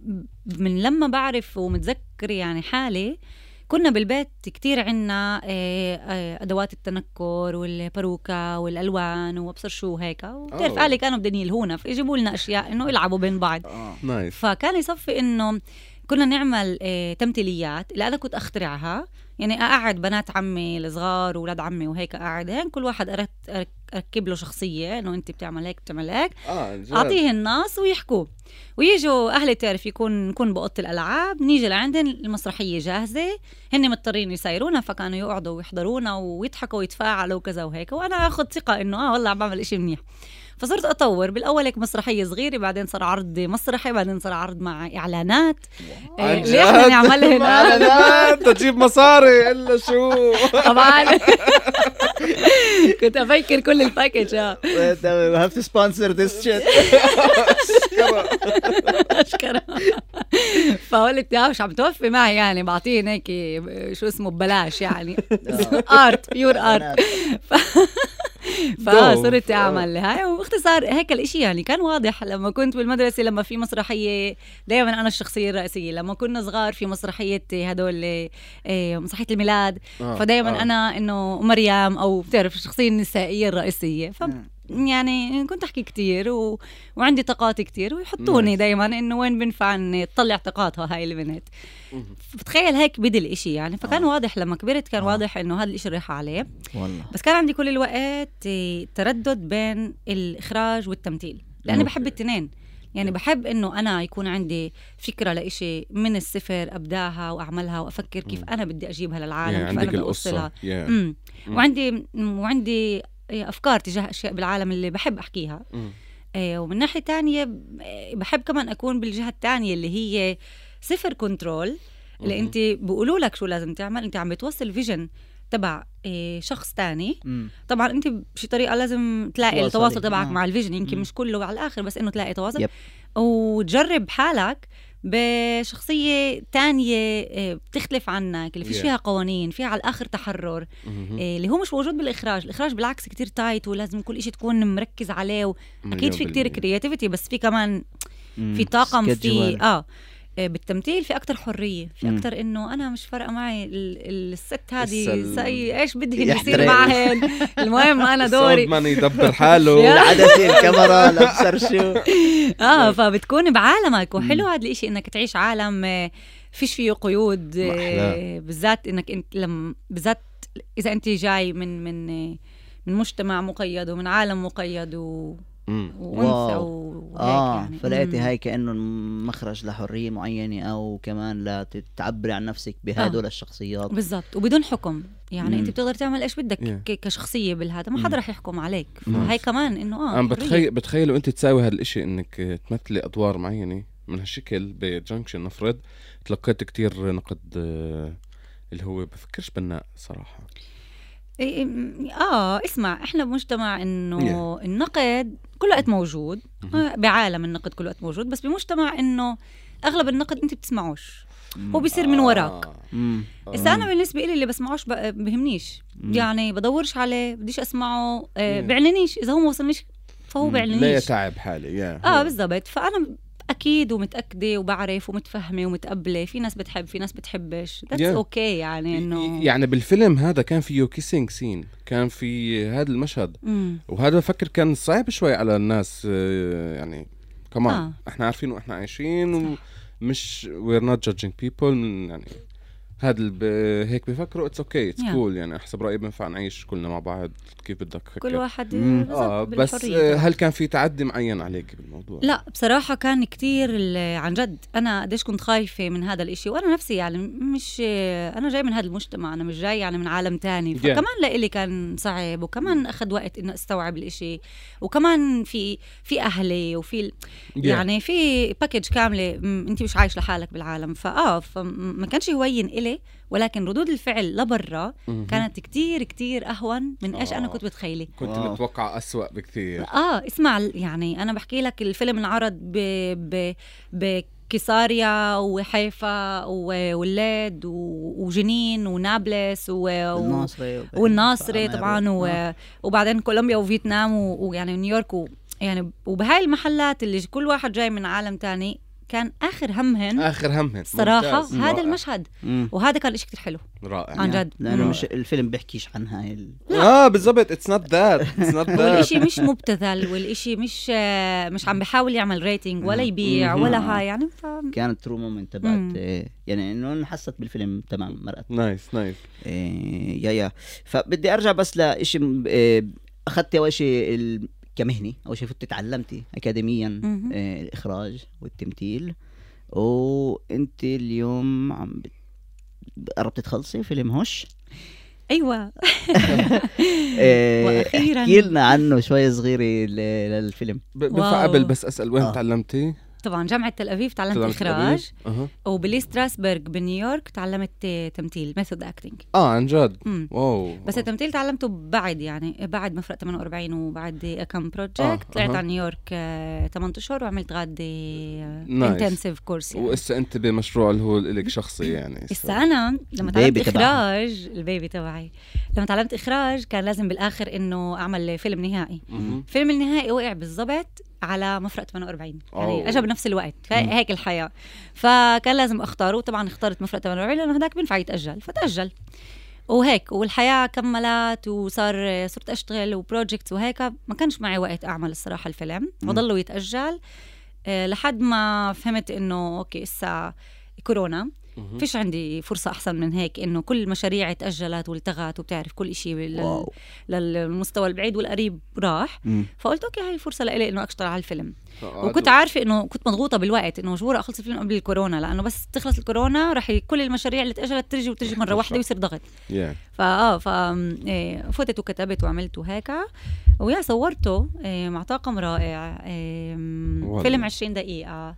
من لما بعرف ومتذكر يعني حالي كنا بالبيت كتير عنا آه، آه، أدوات التنكر والباروكه والألوان وأبصر شو هيك. وبتعرف. أهلي كانوا بدهم يلهونا فيجيبوا لنا أشياء إنه يلعبوا بين بعض. نايس فكان يصفي إنه كنا نعمل آه، تمثيليات اللي أنا كنت أخترعها يعني أقعد بنات عمي الصغار واولاد عمي وهيك قاعد هيك كل واحد أرك- أركب له شخصية إنه أنت بتعمل هيك بتعمل هيك. جد. أعطيه الناس ويحكوا. ويجوا أهلي تعرف يكون نكون بأوضة الألعاب. نيجي لعندن المسرحية جاهزة هن مضطرين يسيرونا فكانوا يقعدوا ويحضرونا ويضحكوا ويتفاعلوا وكذا وهيك. وأنا أخذ ثقة إنه آه والله عم بعمل إشي منيح. فصرت أطور. بالأول هيك مسرحية صغيرة بعدين صار عرض مسرحي بعدين صار عرض مع إعلانات. إيه، اللي إحنا جد؟ نعملهن إعلانات؟ تجيب مصاري. إلا شو؟ طبعا. كنت أفكر كل الباكج آه. Have to sponsor this shit. اشكرا فقلت يا مش عم توفي معي يعني بعطيه هيك شو اسمه ببلاش يعني. art pure art فصرت أعمل. هاي وباختصار هيك الإشي يعني كان واضح لما كنت بالمدرسة لما في مسرحية دائما أنا الشخصية الرئيسية. لما كنا صغار في مسرحية هدول إيه، مسرحية الميلاد. آه، فدائما آه. أنا إنه مريم أو بتعرف الشخصية النسائية الرئيسية. ف. يعني كنت أحكي كتير و... وعندي طاقات كتير ويحطوني. دائما إنه وين بنفع اني تطلع طاقاتها هاي البنت بتخيل هيك بدي الإشي يعني فكان آه. واضح لما كبرت كان آه. واضح إنه هذا الإشي رايح عليه والله بس كان عندي كل الوقت تردد بين الإخراج والتمثيل لأني. بحب التنين يعني بحب إنه أنا يكون عندي فكرة لإشي من الصفر أبداها وأعملها وأفكر كيف. أنا بدي أجيبها للعالم يعني كيف أنا بدي أوصلها yeah. وعندي وعندي أفكار تجاه أشياء بالعالم اللي بحب أحكيها. إيه، ومن ناحية تانية إيه، بحب كمان أكون بالجهة الثانية اللي هي صفر control اللي. أنت بيقولوا لك شو لازم تعمل أنت عم بتوصل vision تبع إيه، شخص تاني مم. طبعا أنت بشي طريقة لازم تلاقي. التواصل تبعك آه. مع ال vision يمكن مم. مش كله على الآخر بس إنه تلاقي تواصل yep. وتجرب حالك بشخصية تانية إيه، بتختلف عنك اللي فيش Yeah. فيها قوانين فيها على الآخر تحرر مهم. إيه، اللي هو مش موجود بالإخراج الإخراج بالعكس كتير tight ولازم كل إشي تكون مركز عليه أكيد في كتير. كرياتيفيتي بس في كمان. في طاقم في. آه بالتمثيل في أكتر حرية في مم. أكتر إنه أنا مش فارقة معي ال- ال- الست هذه إيش بدهن يحترق. يصير معهن المهم أنا دوري سولدمان يدبر حاله. العدسه الكاميرا لابسر شو آه فبتكون بعالمك وحلو هذا الإشي إنك تعيش عالم آه، فيش فيه قيود آه،. بالذات إنك انت لما بالذات إذا أنت جاي من من آه، من مجتمع مقيد ومن عالم مقيد و. وانثى واو. وهيك آه يعني فلقيتي. هاي كانه مخرج لحرية معينة أو كمان لتعبري عن نفسك بهدول آه. الشخصيات بالضبط وبدون حكم يعني مم. انت بتقدر تعمل إيش بدك Yeah. ك- كشخصية بالهذا ما حدا. رح يحكم عليك مم. فهي كمان إنه آه أنا حرية. بتخيل بتخيلوا انت تساوي هذا الاشي إنك تمثلي أدوار معينة من هالشكل بجنكشن نفرض تلقيت كتير نقد آه، اللي هو بفكرش بناء صراحة آه اسمع إحنا بمجتمع إنه النقد كل وقت موجود. آه، بعالم النقد كل وقت موجود بس بمجتمع إنه أغلب النقد أنت بتسمعوش هو بيصير من وراك آه. مم. هسا أنا بالنسبة لي اللي بسمعوش بهمنيش. يعني بدورش عليه بديش أسمعه آه Yeah. بيعنينيش إذا هو ما وصلنيش فهو مم. لا يتعب حالي آه بالضبط فأنا أكيد ومتأكدة وبعرف ومتفهمة ومتقبلة في ناس بتحب في ناس بتحبش that's Yeah. okay يعني إنه يعني بالفيلم هذا كان فيه kissing scene كان في هذا المشهد مم. وهذا بفكر كان صعب شوي على الناس آه، يعني كمان آه. إحنا عارفين وإحنا عايشين ومش we're not judging people يعني هذا الب... هيك بفكروا it's okay it's Yeah. cool يعني حسب رأيي بينفع نعيش كلنا مع بعض كيف بدك. كل واحد آه بس. هل كان في تعدي معين عليك بالموضوع؟ لا بصراحة كان كتير ال- عن جد أنا قديش كنت خايفة من هذا الإشي وأنا نفسي يعني مش أنا جاي من هذا المجتمع أنا مش جاي يعني من عالم تاني Yeah. فكمان لإلي كان صعب وكمان أخذ وقت إنه أستوعب الإشي وكمان في في أهلي وفي Yeah. يعني في package كاملة م- أنت مش عايش لحالك بالعالم فآه فما كانش هوين إلي ولكن ردود الفعل لبرا. كانت كتير كتير أهون من إيش أنا آه. كنت بتخيلي كنت واو. متوقع أسوأ بكثير آه اسمع يعني أنا بحكي لك الفيلم انعرض ب ب بكيساريا وحيفا وولاد و- وجنين ونابلس و... و... الناصري والناصري طبعا و... آه. وبعدين كولومبيا وفيتنام. ويعني نيويورك و... يعني وبهاي المحلات اللي كل واحد جاي من عالم تاني كان آخر همهن آخر همهن الصراحه ممتاز. هذا رائع. المشهد. مم. وهذا كان إشي كتير حلو. رائع. عن جد. لأنه. مش الفيلم بيحكيش عن هاي ال... آه بالضبط. it's not that it's not that والإشي مش مبتذل والإشي مش آه، مش عم بحاول يعمل rating ولا يبيع مم. ولا هاي يعني ف... كانت true moment تبعت. آه، يعني إنه انحست بالفيلم تمام مرقت. nice nice إيه، yeah yeah. فبدي أرجع بس لشيء اخذتي أول شيء كمهني أول شيء فتي تعلمتي اكاديميا. إيه، الإخراج والتمثيل وأنت اليوم عم بت- قربت تخلصي فيلم هوش أيوه إيه، وأخيراً. احكي لنا عنه شوي صغيرة للفيلم بنفع. قبل بس أسأل وين آه. تعلمتي؟ طبعا جامعة تل ابيب تعلمت إخراج؟ أها وبلي ستراسبرغ بنيويورك تعلمت آه، تمثيل method acting آه عن جد واو بس التمثيل تعلمته بعد يعني بعد مفرق 48 وبعد كم project آه، طلعت. على نيويورك آه، 8 اشهر وعملت غاد. intensive course يعني. وإسا أنت بمشروع اللي هو لك شخصي يعني هسا أنا لما تعلمت. إخراج ال baby تبعي لما تعلمت إخراج كان لازم بالآخر إنه أعمل فيلم نهائي. الفيلم النهائي وقع بالضبط على مفرق 48 يعني. اجى بنفس الوقت. هيك الحياة. فكان لازم أختاره. وطبعا اخترت مفرق 48 لأنه هذاك بينفع يتأجل. فتأجل. وهيك. والحياة كملت وصار صرت أشتغل و projects وهيك. ما كانش معي وقت أعمل الصراحة الفيلم. وضلوا يتأجل. آه، لحد ما فهمت إنه okay إسا كورونا. فيش عندي فرصة أحسن من هيك إنه كل المشاريع تأجلت والتغت وبتعرف كل إشي لل... للمستوى البعيد والقريب راح. مم. فقلت أوكي هاي فرصة لإلي إنه أشتغل على الفيلم. آه، وكنت عارفة إنه كنت مضغوطة بالوقت إنه مجبوره أخلص الفيلم قبل الكورونا؟ لأنه بس تخلص الكورونا رح كل المشاريع اللي تأجلت ترجي وترجي مرة واحدة ويصير ضغط. Yeah. فاه ف إيه، فتت وكتبت وعملت وهيك. ويا صورته إيه، مع طاقم رائع. إيه،. فيلم 20 دقيقة. إيه،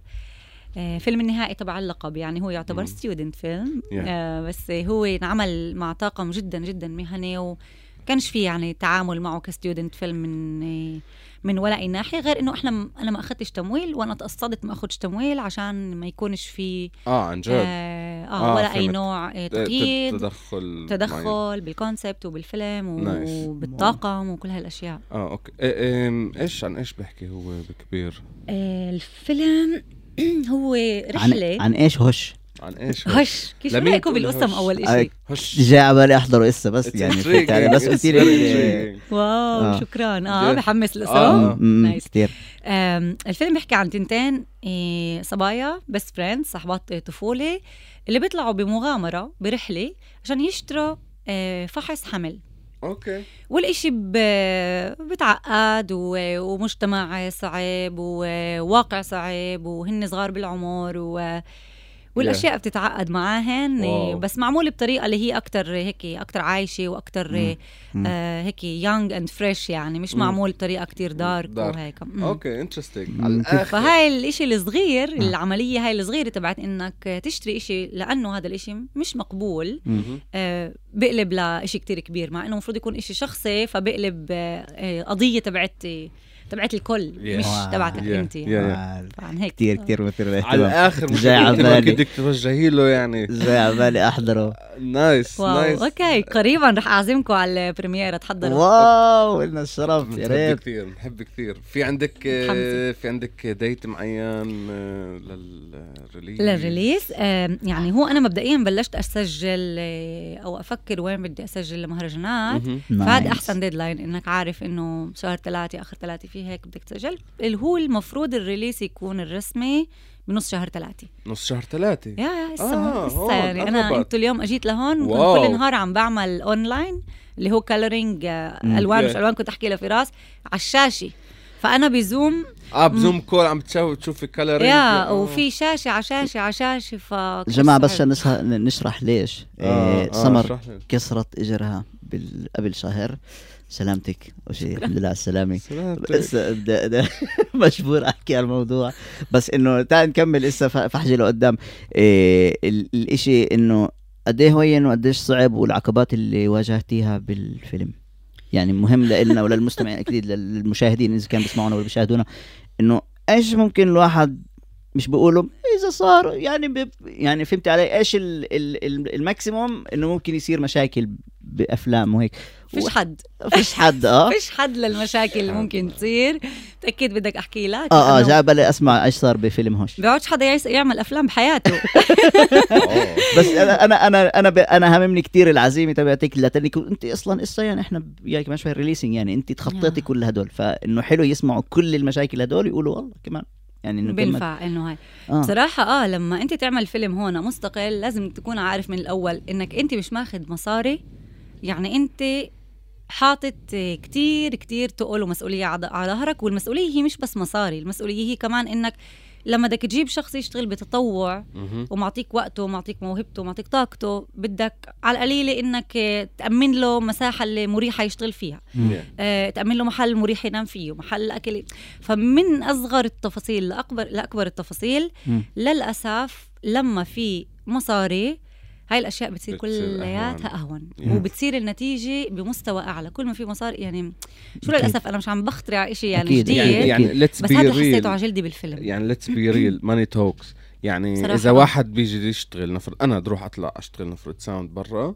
فيلم النهائي تبع اللقب يعني هو يعتبر. student film Yeah. آه بس هو انعمل مع طاقم جدا جدا مهني وكانش في يعني تعامل معه ك student film من من ولا أي ناحية غير إنه إحنا أنا ما أخذتش تمويل وأنا تقصدت ما أخذش تمويل عشان ما يكونش في آه عن جد آه, آه, آه، ولا أي. نوع آه تقييد تدخل معين. تدخل بال concept وبالفيلم nice. وبالطاقم وكل هالأشياء آه أوكي إيه إيه إيش عن إيش بحكي هو بكبير آه الفيلم هو عن رحلة عن إيش هوش عن إيش؟ هش كيف لمين رأيكم بالقسم هش؟ أول آه، إشي هش جاي على بالي احضره إسا بس يعني علي؟ بس قلت لي. واو آه. شكرا آه. بحمس آه. نايس. كثير الفيلم بيحكي عن تنتين إيه، صبايا بيست فريند صاحبات طفولة اللي بيطلعوا بمغامرة برحلة عشان يشتروا آه، فحص حمل okay والإشي. بتعقد. ومجتمع صعب وواقع صعب وهن صغار بالعمر و... والأشياء بتتعقد معاهن واو. بس معمولة بطريقة اللي هي أكتر هيك أكتر عايشة وأكتر مم. آه هيك young and fresh يعني مش مم. معمول بطريقة كتير dark dark. وهيك. okay interesting مم. على الآخر فهاي الإشي الصغير العملية هاي الصغيرة تبعت إنك تشتري إشي لأنه هذا الإشي مش مقبول مهم. آه بقلب لإشي كتير كبير مع إنه المفروض يكون إشي شخصي فبقلب آه آه، قضية تبعت تبعت الكل Yeah. مش Wow. تبعتك Yeah. أنت Yeah. طبعا هيك كثير كثير مثير على الآخر جاي على بالي. بدك توجهي له يعني زي على بالي أحضره nice واو nice أوكي قريبا رح أعزمكم على ال premiere تحضروا واو لنا الشرف يا ريت كثير بنحب كثير في عندك. في عندك date معين لل release لل release آه يعني هو أنا مبدئيا بلشت أسجل آه أو أفكر وين بدي أسجل المهرجانات. فهذا. أحسن ديدلاين إنك عارف إنه شهر ثلاثة آخر ثلاثة في هيك بدك تسجل اللي هو المفروض الريليس يكون الرسمي بنص شهر ثلاثة نص شهر ثلاثة يا يا هسه آه، هون يعني أنا. أنتوا اليوم أجيت لهون. كل نهار عم بعمل اونلاين اللي هو كالرينج مم. ألوان مش. ألوان كنت أحكي لفراس على الشاشة فأنا بزوم آه بزوم كول عم تشوف تشوفي كالوري يا وفي شاشة على شاشة على شاشة ف جماعة بس عشان نشرح, ليش آه، إيه آه، سمر. كسرت إجرها قبل شهر سلامتك اول شيء الحمد لله على السلامة. لسه مجبور أحكي على الموضوع. بس إنه تعال نكمل لسه فحجي لقدام. إيه ال- الإشي إنه قد إيه هين وقديش صعب والعقبات اللي واجهتيها بالفيلم؟ يعني مهم لنا وللمستمعين أكيد للمشاهدين إذا كانوا بيسمعونا ولا بيشاهدونا إنه إيش ممكن الواحد مش بقولوا إذا صار يعني بب يعني فهمت علي إيش ال ال ال ال maximum إنه ممكن يصير مشاكل بأفلام وهيك. فيش حد. فيش حد آه. فيش حد للمشاكل اللي ممكن تصير. تاكيد بدك أحكي لك. آه آه جاء بالي أسمع إيش صار بفيلم هوش. بيقعدش حدا يعمل أفلام بحياته. بس أنا أنا أنا أنا. أنا هاممني كثير العزيمة تبعتك لتنك انت أصلا قصه يعني إحنا وياك كمان شوي releasing يعني. أنت تخطيتي آه. كل هدول. فإنه حلو يسمعوا كل المشاكل هدول يقولوا والله كمان. يعني إنه بينفع إنه هاي. آه. بصراحة آه لما أنت تعمل فيلم هون مستقل لازم تكون عارف من الأول إنك أنت مش ماخذ مصاري يعني أنت حاطط كتير كتير تقول ومسؤولية على على ظهرك والمسؤولية هي مش بس مصاري المسؤولية هي كمان إنك لما بدك تجيب شخص يشتغل بتطوع. ومعطيك وقته ومعطيك موهبته ومعطيك طاقته بدك على القليلة إنك تأمن له مساحة اللي مريحة يشتغل فيها. Yeah. آه، تأمن له محل مريح ينام فيه محل أكل فمن أصغر التفاصيل لأكبر لأكبر التفاصيل. للأسف لما في مصاري هاي الأشياء بتصير كلياتها أهون Yeah. وبتصير النتيجة بمستوى أعلى كل ما في مصاري يعني شو أكيد. للأسف أنا مش عم بخترع إشي يعني أكيد. جديد يعني. يعني بس هذا حسيته على جلدي بالفيلم يعني let's be real money talks يعني صراحة إذا. واحد بيجي يشتغل نفرض أنا بروح أطلع أشتغل نفرض sound برا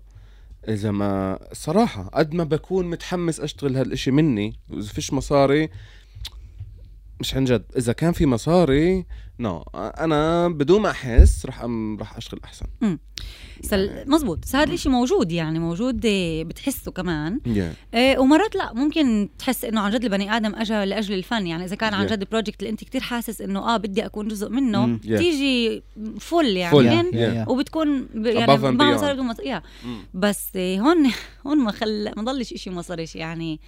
إذا ما صراحة قد ما بكون متحمس أشتغل هالإشي مني واذا فيش مصاري مش عن جد إذا كان في مصاري no أنا بدون ما أحس رح أم رح أشتغل أحسن سل... مزبوط بس هذا الشيء موجود يعني موجود آه، بتحسه كمان yeah. إيه ومرات لا ممكن تحس إنه عن جد البني آدم اجى لأجل الفن يعني إذا كان عن Yeah. جد project اللي أنت كتير حاسس إنه آه بدي أكون جزء منه مم. Yeah. تيجي فل يعني فل. من Yeah. وبتكون ب- يعني ما. مصاري بدون مصاري yeah. بس إيه هون هون ما خل ما ضلش شيء مصاريش يعني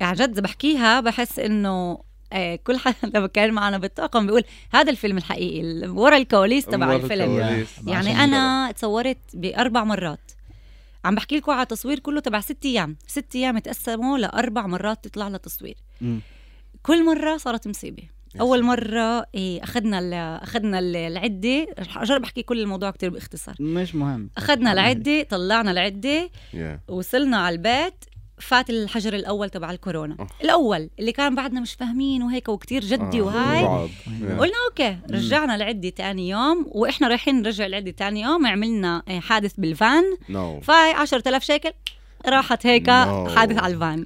يعني جد إذا بحكيها بحس إنه إيه كل حدا لما كان معنا بالطاقم بيقول هذا الفيلم الحقيقي ال- ورا الكواليس تبع الفيلم. الكواليس. يعني أنا تصورت بأربع مرات. عم بحكي لكم على تصوير كله تبع ست أيام. ست أيام تقسموا لأربع مرات تطلع لها تصوير. مم. كل مرة صارت مصيبة. أول. مرة إيه أخذنا ال- أخذنا ال- العدة. رح اجرب احكي كل الموضوع كتير باختصار. مش مهم. أخذنا العدة طلعنا العدة. Yeah. وصلنا على البيت. فات الحجر الأول تبع الكورونا أوه. الأول اللي كان بعدنا مش فاهمين وهيك وكتير جدي آه، وهاي. Yeah. قلنا أوكي رجعنا العده تاني يوم وإحنا رايحين نرجع العده تاني يوم عملنا آه، حادث بال van no. فاي 10000 شيكل راحت هيك No. حادث على الفان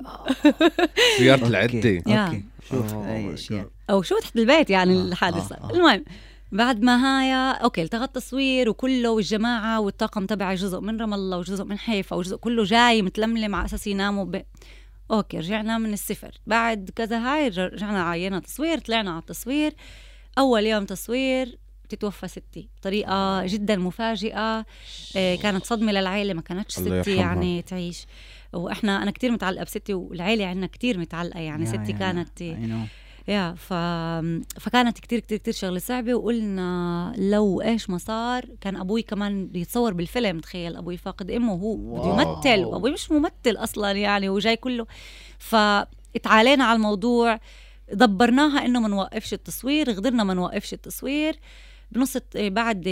سيارة العدة يا. أوكي شوف Oh أو شو تحت البيت يعني آه، الحادث صار آه. المهم بعد ما هاي أوكي التغى التصوير وكله والجماعة والطاقم تبعي جزء من رام الله وجزء من حيفا وجزء كله جاي متلملم على أساس يناموا ب... أوكي رجعنا من الصفر. بعد كذا هاي رج- رجعنا عينا تصوير طلعنا على التصوير. أول يوم تصوير تتوفى ستي بطريقة جدا مفاجئة. آه، كانت صدمة للعائله ما كانتش ستي. يعني تعيش. وإحنا أنا كتير متعلقة بستي والعيلة عندنا كتير متعلقة يعني. ستي يا- كانت. يا ف... فكانت كتير كتير كتير شغلة صعبة وقلنا لو إيش ما صار كان أبوي كمان بيتصور بالفيلم تخيل أبوي فاقد أمه وهو بده. يمثل وأبوي مش ممثل أصلا يعني وجاي كله. فاتعالينا على الموضوع دبرناها إنه ما نوقفش التصوير قدرنا ما نوقفش التصوير. بنص بعد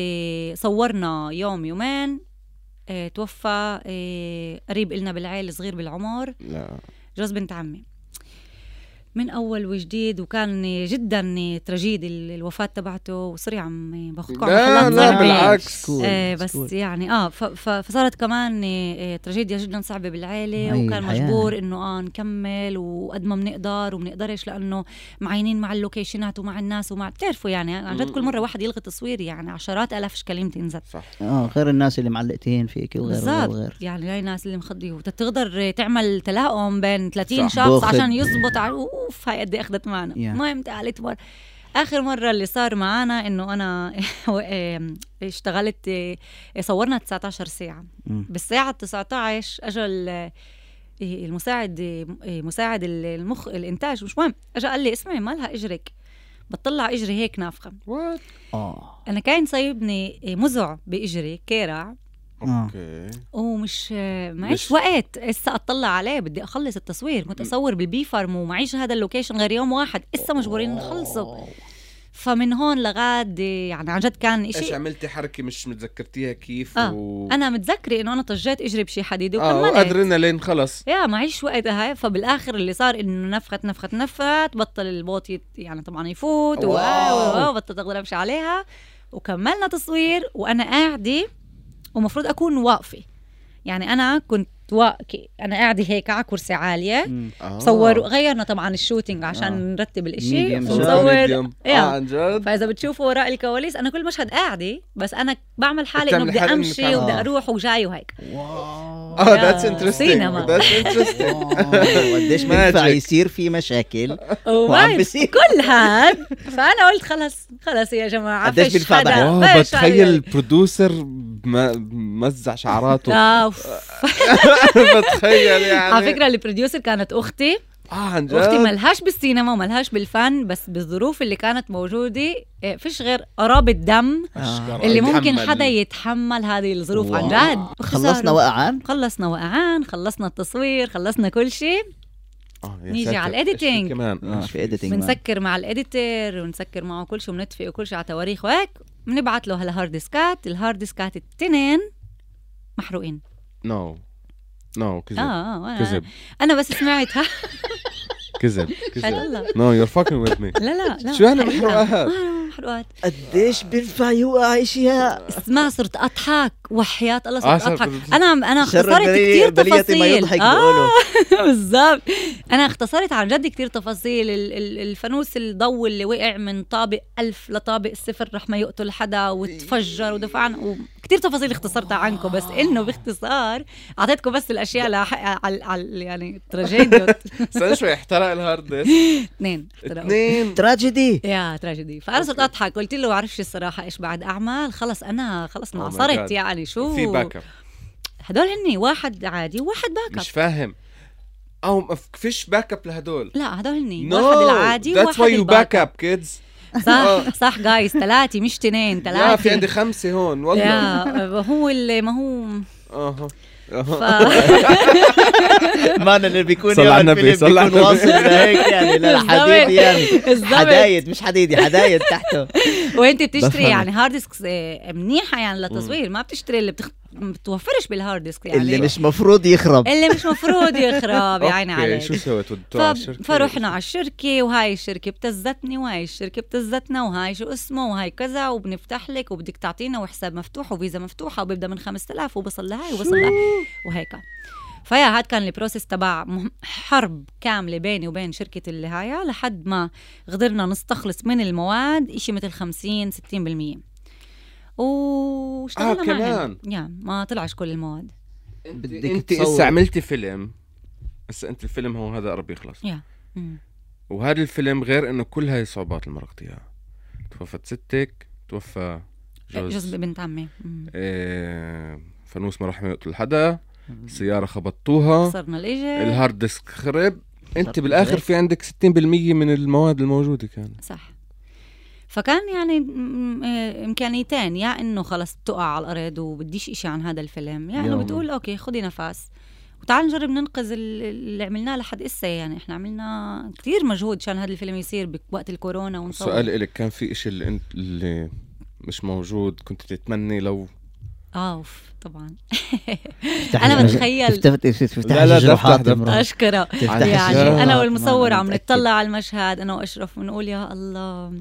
صورنا يوم يومين آه، توفى آه، قريب إلنا بالعيلة صغير بالعمر. لا جوز بنت عمي. من أول وجديد وكان جدا تراجيدي ال- الوفاة تبعته وصري عم عن لا لا. بالعكس. آه It's بس cool. يعني آه ف- ف- فصارت كمان آه تراجيديا جدا صعبة بالعائله هي وكان الحياة. مجبور إنه آه نكمل وقد ما بنقدر وبنقدرش لأنه معينين مع اللوكيشنات ومع الناس ومع بتعرفوا يعني عن جد كل مرة واحد يلغي تصوير يعني عشرات آلاف اشكاليه تنزل صح آه غير الناس اللي معلقتين فيك وغير وغير بالضبط وغير يعني هاي الناس اللي مخضي وتقدر تعمل تلاؤم بين 30 صح. شخص. عشان يزبط على أوف هاي قد إيه أخذت معنا. Yeah. المهم ثالث مره آخر مرة اللي صار معنا إنه أنا اشتغلت صورنا 19 ساعة. بالساعة 19 اجى ال- المساعد مساعد المخ الإنتاج. مش مهم. اجى قال لي اسمعي مالها إجرك. بتطلع إجري هيك نافخة. what آه أنا كان صايبني مزع بإجري קרע آه. أوكي. ومش معيش مش- وقت هسه أطلع عليه بدي أخلص التصوير. كنت اصور بال פי פארם ومعيش هذا اللوكيشن غير يوم واحد. هسه مجبورين نخلصه. فمن هون لغاد يعني عن جد كان إيش إشي عملتي حركة مش متذكرتيها كيف آه. و... أنا متذكرة إنه أنا طجيت إجري بشي حديد آه وكملت. وقادرين لين خلص. يا معيش وقت هاي. فبالآخر اللي صار إنه نفخت نفخت نفخت. بطل ال boot يت يعني طبعا يفوت. واو. و- و- بطلت أقدر أمشي عليها. وكملنا تصوير. وأنا قاعدة ومفروض أكون واقفة. يعني أنا كنت أنا قاعدة هيك على كرسي عالية. آه. صور غيرنا طبعا ال shooting عشان آه. نرتب الإشي آه. عن جد فإذا بتشوفوا وراء الكواليس أنا كل مشهد قاعدة بس أنا بعمل حالي إنه بدي أمشي وبدي آه. أروح وجاي وهيك واو آه that's interesting. that's interesting قديش بينفع. يصير في مشاكل وعم بصير كل هاد فأنا قلت خلص خلص يا جماعة قديش بينفع بتخيل. البرودوسر مزع شعراته آه،. بتخيل يعني على فكرة البروديوسر كانت أختي آه عن جد أختي ملهاش بالسينما وملهاش بالفن بس بالظروف اللي كانت موجودة إيه، فيش غير قرابه دم آه. اللي ممكن. حدا يتحمل هذه الظروف عن. جد خلصنا وقعان خلصنا وقعان خلصنا التصوير خلصنا كل شيء آه، يا نيجي. على ال editing. كمان آه، في editing. بنسكر مع ال editor ونسكر معه كل شيء ونتفق وكل شيء على تواريخ وهيك بنبعت له هالهارد ديسكات الهارد ديسكات التنين محروقين no no كذب. آه آه كذب. أنا- أنا بس سمعتها كذب كذب. نو يور فاكينج وذ مي لا لا لا. شو يعني حقيقة. محروقات؟ آه، محروقات قديش بينفع يوقع إشياء؟ اسمع صرت أضحك. وحياة الله آه، صرت أضحك. أنا أنا اختصرت كثير ما تفاصيل. يضحك آه بيقولوا. بالضبط. أنا اختصرت عن جد كثير تفاصيل. ال- ال- الفانوس الضوء اللي وقع من طابق ألف لطابق صفر رح ما يقتل حدا وتفجر ودفعنا. وكثير تفاصيل اختصرتها عنكم بس إنه باختصار أعطيتكم بس الأشياء اللي على على يعني التراجيديا استنى شوي احترق ال hard disk. اثنين احترقوا. اثنين. تراجيدي يا تراجيدي فانا صرت أضحك قلت له بعرفش الصراحة إيش بعد اعمل خلص أنا خلص Oh انعصرت. يعني شو؟ في backup هدول هني واحد عادي وواحد باك مش اب فاهم. أو ما فيش باك اب لهدول. لا هدول هني No, واحد العادي that's why وواحد you الباك back اب up kids. صح؟ صح جايز ثلاثة مش تنين لا ثلاثة. في عندي خمسة هون والله. يا هو اللي ما هو. أها ف... أنا اللي بيكون صلى على النبي، صلى على النبي. واصل لهيك يعني للحديد يعني. حدايد مش حديدي حدايد تحته. وانت بتشتري. يعني هارد ديسك آه، منيحة يعني للتصوير ما بتشتري اللي بتخ... بتوفرش بالهارد ديسك يعني. اللي مش مفروض يخرب. اللي مش مفروض يخرب يا عيني عليك. شو سويت وديتوا ف... على الشركة؟ فرحنا على الشركة وهاي الشركة ابتزتني وهاي الشركة ابتزتنا وهاي شو اسمه وهاي كذا وبنفتح لك وبدك تعطينا وحساب مفتوح وفيزا مفتوحة وبيبدأ من 5000 وبصل لهاي وبصل لهاي وهيك. فيا هاد كان ال process تبع حرب كاملة بيني وبين شركة اللي هاي لحد ما قدرنا نستخلص من المواد إشي مثل 50 60% واشتغلنا آه، معهم. كمان. يا ما طلعش كل المواد بدك انت. هسه عملتي فيلم هسه أنت الفيلم هو هذا قرب يخلص يا. وهذا الفيلم غير إنه كل هاي الصعوبات اللي مرقت إياها توفت ستك توفى جوز جوز بنت عمي. إيه فانوس ما راح يقتل حدا السياره خبطتوها خسرنا الإجل ال hard disk خرب أنت بالآخر. في عندك 60% من المواد الموجودة كانت صح فكان يعني آه، إمكانيتين يا إنه خلص بتقع على الأرض وبديش إشي عن هذا الفيلم يا إنه. بتقول okay خدي نفس وتعال نجرب ننقذ ال- اللي عملناه لحد إسا يعني إحنا عملنا كتير مجهود عشان هذا الفيلم يصير بوقت الكورونا ونصور سؤال إلك كان في إشي اللي انت اللي مش موجود كنت تتمني لو آه أوف طبعا الج- بتخيل- تفتح تفتح لا، لا، امرأة. أشكره يعني. أنا والمصور عم. نطلع على المشهد أنا وأشرف ونقول يا الله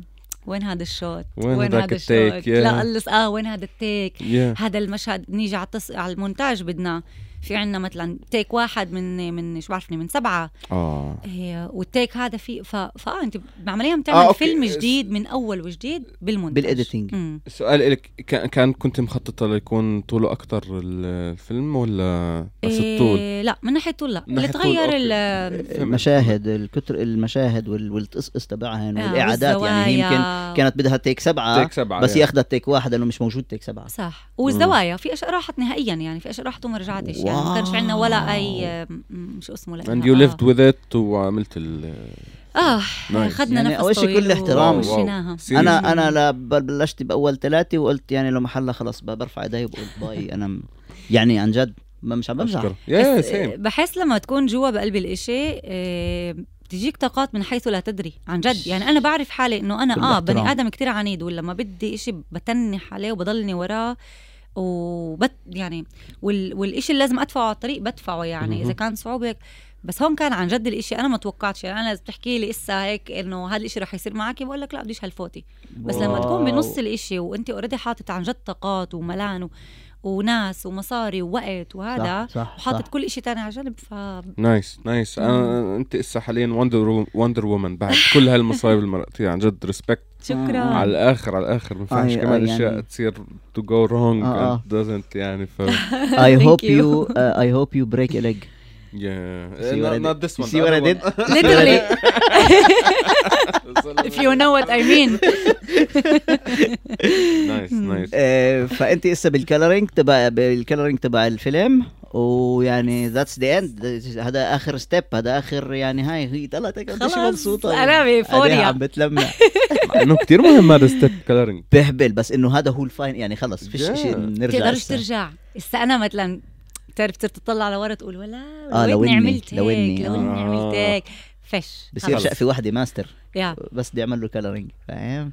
وين هذا ال shot؟ وين هداك هذا ال take؟ ال shot؟ يا. لا قلص آه وين هذا ال take؟ يا هذا المشهد نيجي على التص... على المونتاج بدنا. في عنا مثلا take واحد من من شو بعرفني من سبعة آه إيه وال take هذا في ف... فاه أنت بعمليا بتعمل آه، okay. فيلم جديد من أول وجديد بالمونتاج بال editing. مم. السؤال إلك كان كان كنت مخططة ليكون طوله أكتر الفيلم ولا بس الطول؟ إيه لا من ناحية طول لا من اللي تغير. المشاهد الكتر المشاهد وال- والتقصقص تبعهن آه، والإعادات يعني هي يمكن. كانت بدها take سبعة take سبعة بس يا. هي أخذت take واحد لأنه مش موجود take سبعة صح والزوايا في اشياء راحت نهائيا يعني في اشياء راحت وما رجعتش يعني ما كانش عندنا ولا أي شو اسمه لها and you lived with it وعملت ال آه. خدنا يعني نفس أول شي طويل كل احترام. أنا أنا لا بل- بلشت بأول ثلاثة وقلت يعني لو محلها خلص برفع إيدي وبقول باي. أنا يعني عن جد ما مش عم بمزح بحس لما تكون جوا بقلب الإشي آه، بتجيك طاقات من حيث لا تدري عن جد. يعني أنا بعرف حالي إنه أنا آه. بني آدم كتير عنيد ولما بدي إشي بتنح عليه وبضلني وراه وبت يعني وال والإشي اللي لازم أدفعه على الطريق بدفعه يعني إذا. كان صعوبة هيك. بس هون كان عن جد الإشي أنا ما توقعتش يعني أنا إذا بتحكي لي إسا هيك إنه هذا الإشي رح يصير معك بقول لك لا بديش هالفوتي بس لما تكون بنص الإشي وانت اوريدي حاطط عن جد طاقات وملان و... وناس ومصاري ووقت وهذا صح صح, وحاطط. كل إشي تاني على جنب ف نايس نايس أنا أنت إسا حاليا وندر وندر وومن بعد كل هالمصايب اللي مرقتيها عن جد ريسبكت شكرا على الآخر على الآخر ما ينفعش آه، كمان يعني- اشياء تصير تو جو رونج آه، آه. doesn't يعني ف I Thank hope you. you uh, I hope you break a leg yeah See I not, not did? this You one see what I did? one. literally. If you know what I mean. نايس نايس آه، فأنت هسه بالكلرينج تبع بالكلرينج تبع الفيلم ويعني ذاتس ذا اند هذا آخر ستيب هذا آخر يعني هاي هي طلعت هيك قديش خلاص. مبسوطة. أنا بفوريا عم بتلمع. مع إنه كثير مهم هذا ستيب كلرنج بهبل بس إنه هذا هو ال fine يعني خلص فيش. شيء نرجع بتقدرش. ترجع. هسه أنا مثلا بتعرف تصير تطلع على ورا تقول ولا آه، لو اني عملت لو هيك إني، لو اني آه. عملت هيك فش بصير. شقفه واحدة ماستر. بس بدي أعمل له coloring فاهم؟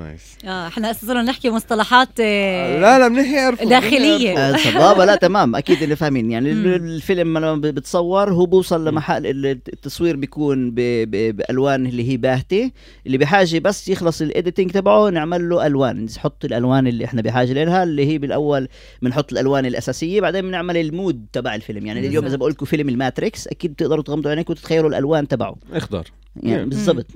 nice. آه إحنا أساسا صرنا نحكي مصطلحات آه، لا لا منيح يعرفوا داخلية. آه، صبابة لا تمام. أكيد اللي فاهمين. يعني الفيلم لما بتصور هو بوصل لمحل ال- التصوير بيكون بألوان اللي هي باهتة. اللي بحاجة بس يخلص ال editing تبعه نعمل له ألوان. نحط الألوان اللي إحنا بحاجة لها اللي هي بالأول بنحط الألوان الأساسية بعدين بنعمل ال mood تبع الفيلم. يعني اليوم إذا. بقول لكم فيلم الماتريكس أكيد بتقدروا تغمضوا عينيكم وتتخيلوا الألوان تبعه. اخضر. يعني. بالضبط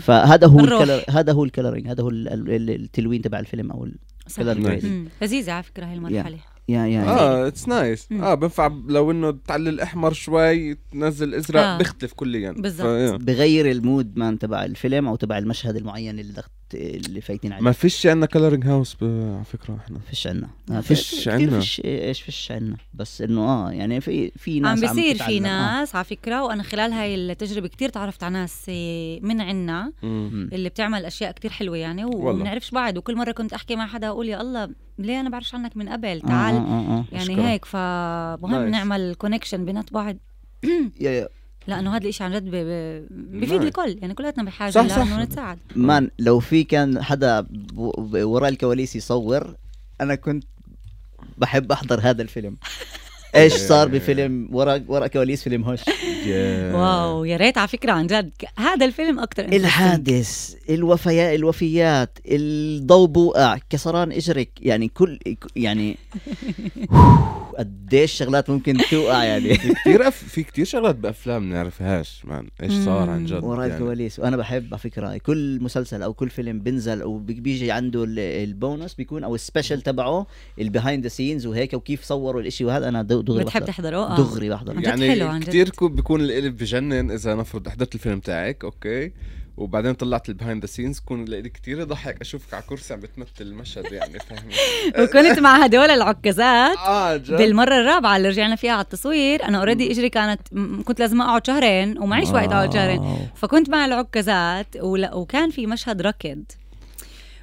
فهذا هو. ال color هذا هو ال coloring هذا هو ال- ال- التلوين تبع الفيلم أو ال- صح. color Nice. grading مم. لذيذة على فكرة هاي المرحلة yeah yeah آه it's nice. آه بنفع لو إنه تعلل احمر شوي تنزل إزرق آه. بيختلف كليا بالضبط. بغير ال mood man تبع الفيلم أو تبع المشهد المعين اللي اللي فايتين عليه ما فيش عندنا coloring house على فكرة إحنا فيش عنا ما في- فيش عنا. فيش إيش فيش عنا بس إنه آه يعني في في عم ناس بيصير في. آه. ناس على فكرة وأنا خلال هاي التجربة كتير تعرفت على ناس آه، من عنا. اللي بتعمل أشياء كتير حلوة يعني والله. وما بنعرفش بعض وكل مرة كنت أحكي مع حدا أقول يا الله ليه أنا بعرفش عنك من قبل آه، تعال آه آه آه. يعني. هيك فمهم. نعمل connection بينات بعض يا يا لأنه هذا الشيء عن جد ب- ب- بفيد Nice. الكل يعني كلياتنا بحاجة صح، صح. لأنه نتساعد man لو في كان حدا وراء الكواليس يصور أنا كنت بحب أحضر هذا الفيلم إيش صار بفيلم وراء وراء كواليس فيلم هوش. wow يا ريت على فكرة عن جد. هذا الفيلم أكثر الحادث الوفيات الوفيات الضوء بوقع كسران إجرك يعني كل يعني قديش شغلات ممكن توقع يعني. في كثير. في كثير شغلات بأفلام نعرفهاش man. إيش صار عن جد وراء يعني. الكواليس. وأنا بحب على فكرة كل مسلسل أو كل فيلم بنزل أو بي- بيجي عنده ال- البونص بيكون أو ال special تبعه ال behind the scenes وهيك وكيف صوروا الإشي وهذا. أنا دغ- دغري بتحب تحضره؟ آه. دغري بحضر عن جد يعني حلو عن جد. كثير كو- بيكون القلب بجنن إذا نفرض حضرت الفيلم تاعك أوكي؟ وبعدين طلعت ال behind the scenes كون لقيت كثير يضحك أشوفك على كرسي عم بتمثل المشهد يعني فاهمة؟ وكنت مع هدول العكازات جد. بالمرة الرابعة اللي رجعنا فيها على التصوير أنا already إجري كانت كنت لازم أقعد شهرين ومعيش وقت أقعد شهرين. فكنت مع العكازات وكان في مشهد ركض.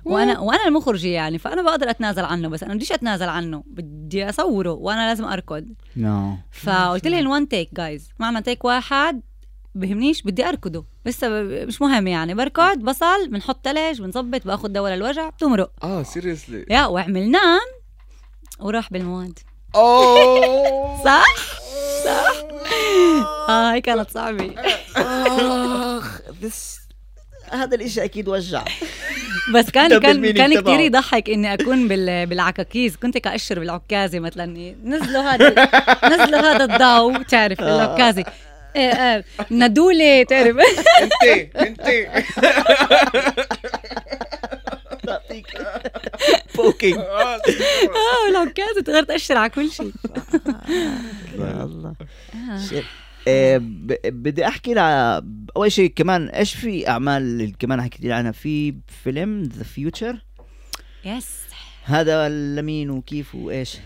وأنا وأنا المخرجة يعني فأنا بقدر أتنازل عنه بس أنا بديش أتنازل عنه بدي أصوره وأنا لازم أركض. نو فقلت لهم وان تيك جايز معنا تيك واحد بهمنيش بدي أركضه. لسه مش مهم يعني بركض بصل بنحط تلج بنظبط بأخذ دواء للوجع بتمرق. آه سيريسلي يا وعملناه وراح بالمواد. أوه. صح؟ صح؟ آه هي كانت صعبة. آخ بس هذا الإشي أكيد وجع. بس كان كان كان. كثير يضحك إني أكون بال بالعكاكيز. كنت كأشر بالعكازه مثلا. نزلوا هذا نزلوا هذا الضوء. تعرف آه. العكازه إيه إيه ندولة تعرف. أنت أنت. بوكينج آه العكازة تقدر تأشر على كل شيء. يا الله. آه، بدي أحكي لها أول شيء كمان إيش في أعمال اللي كمان حكيت لي عنها؟ في فيلم The Future, yes هذا لمين وكيف وإيش؟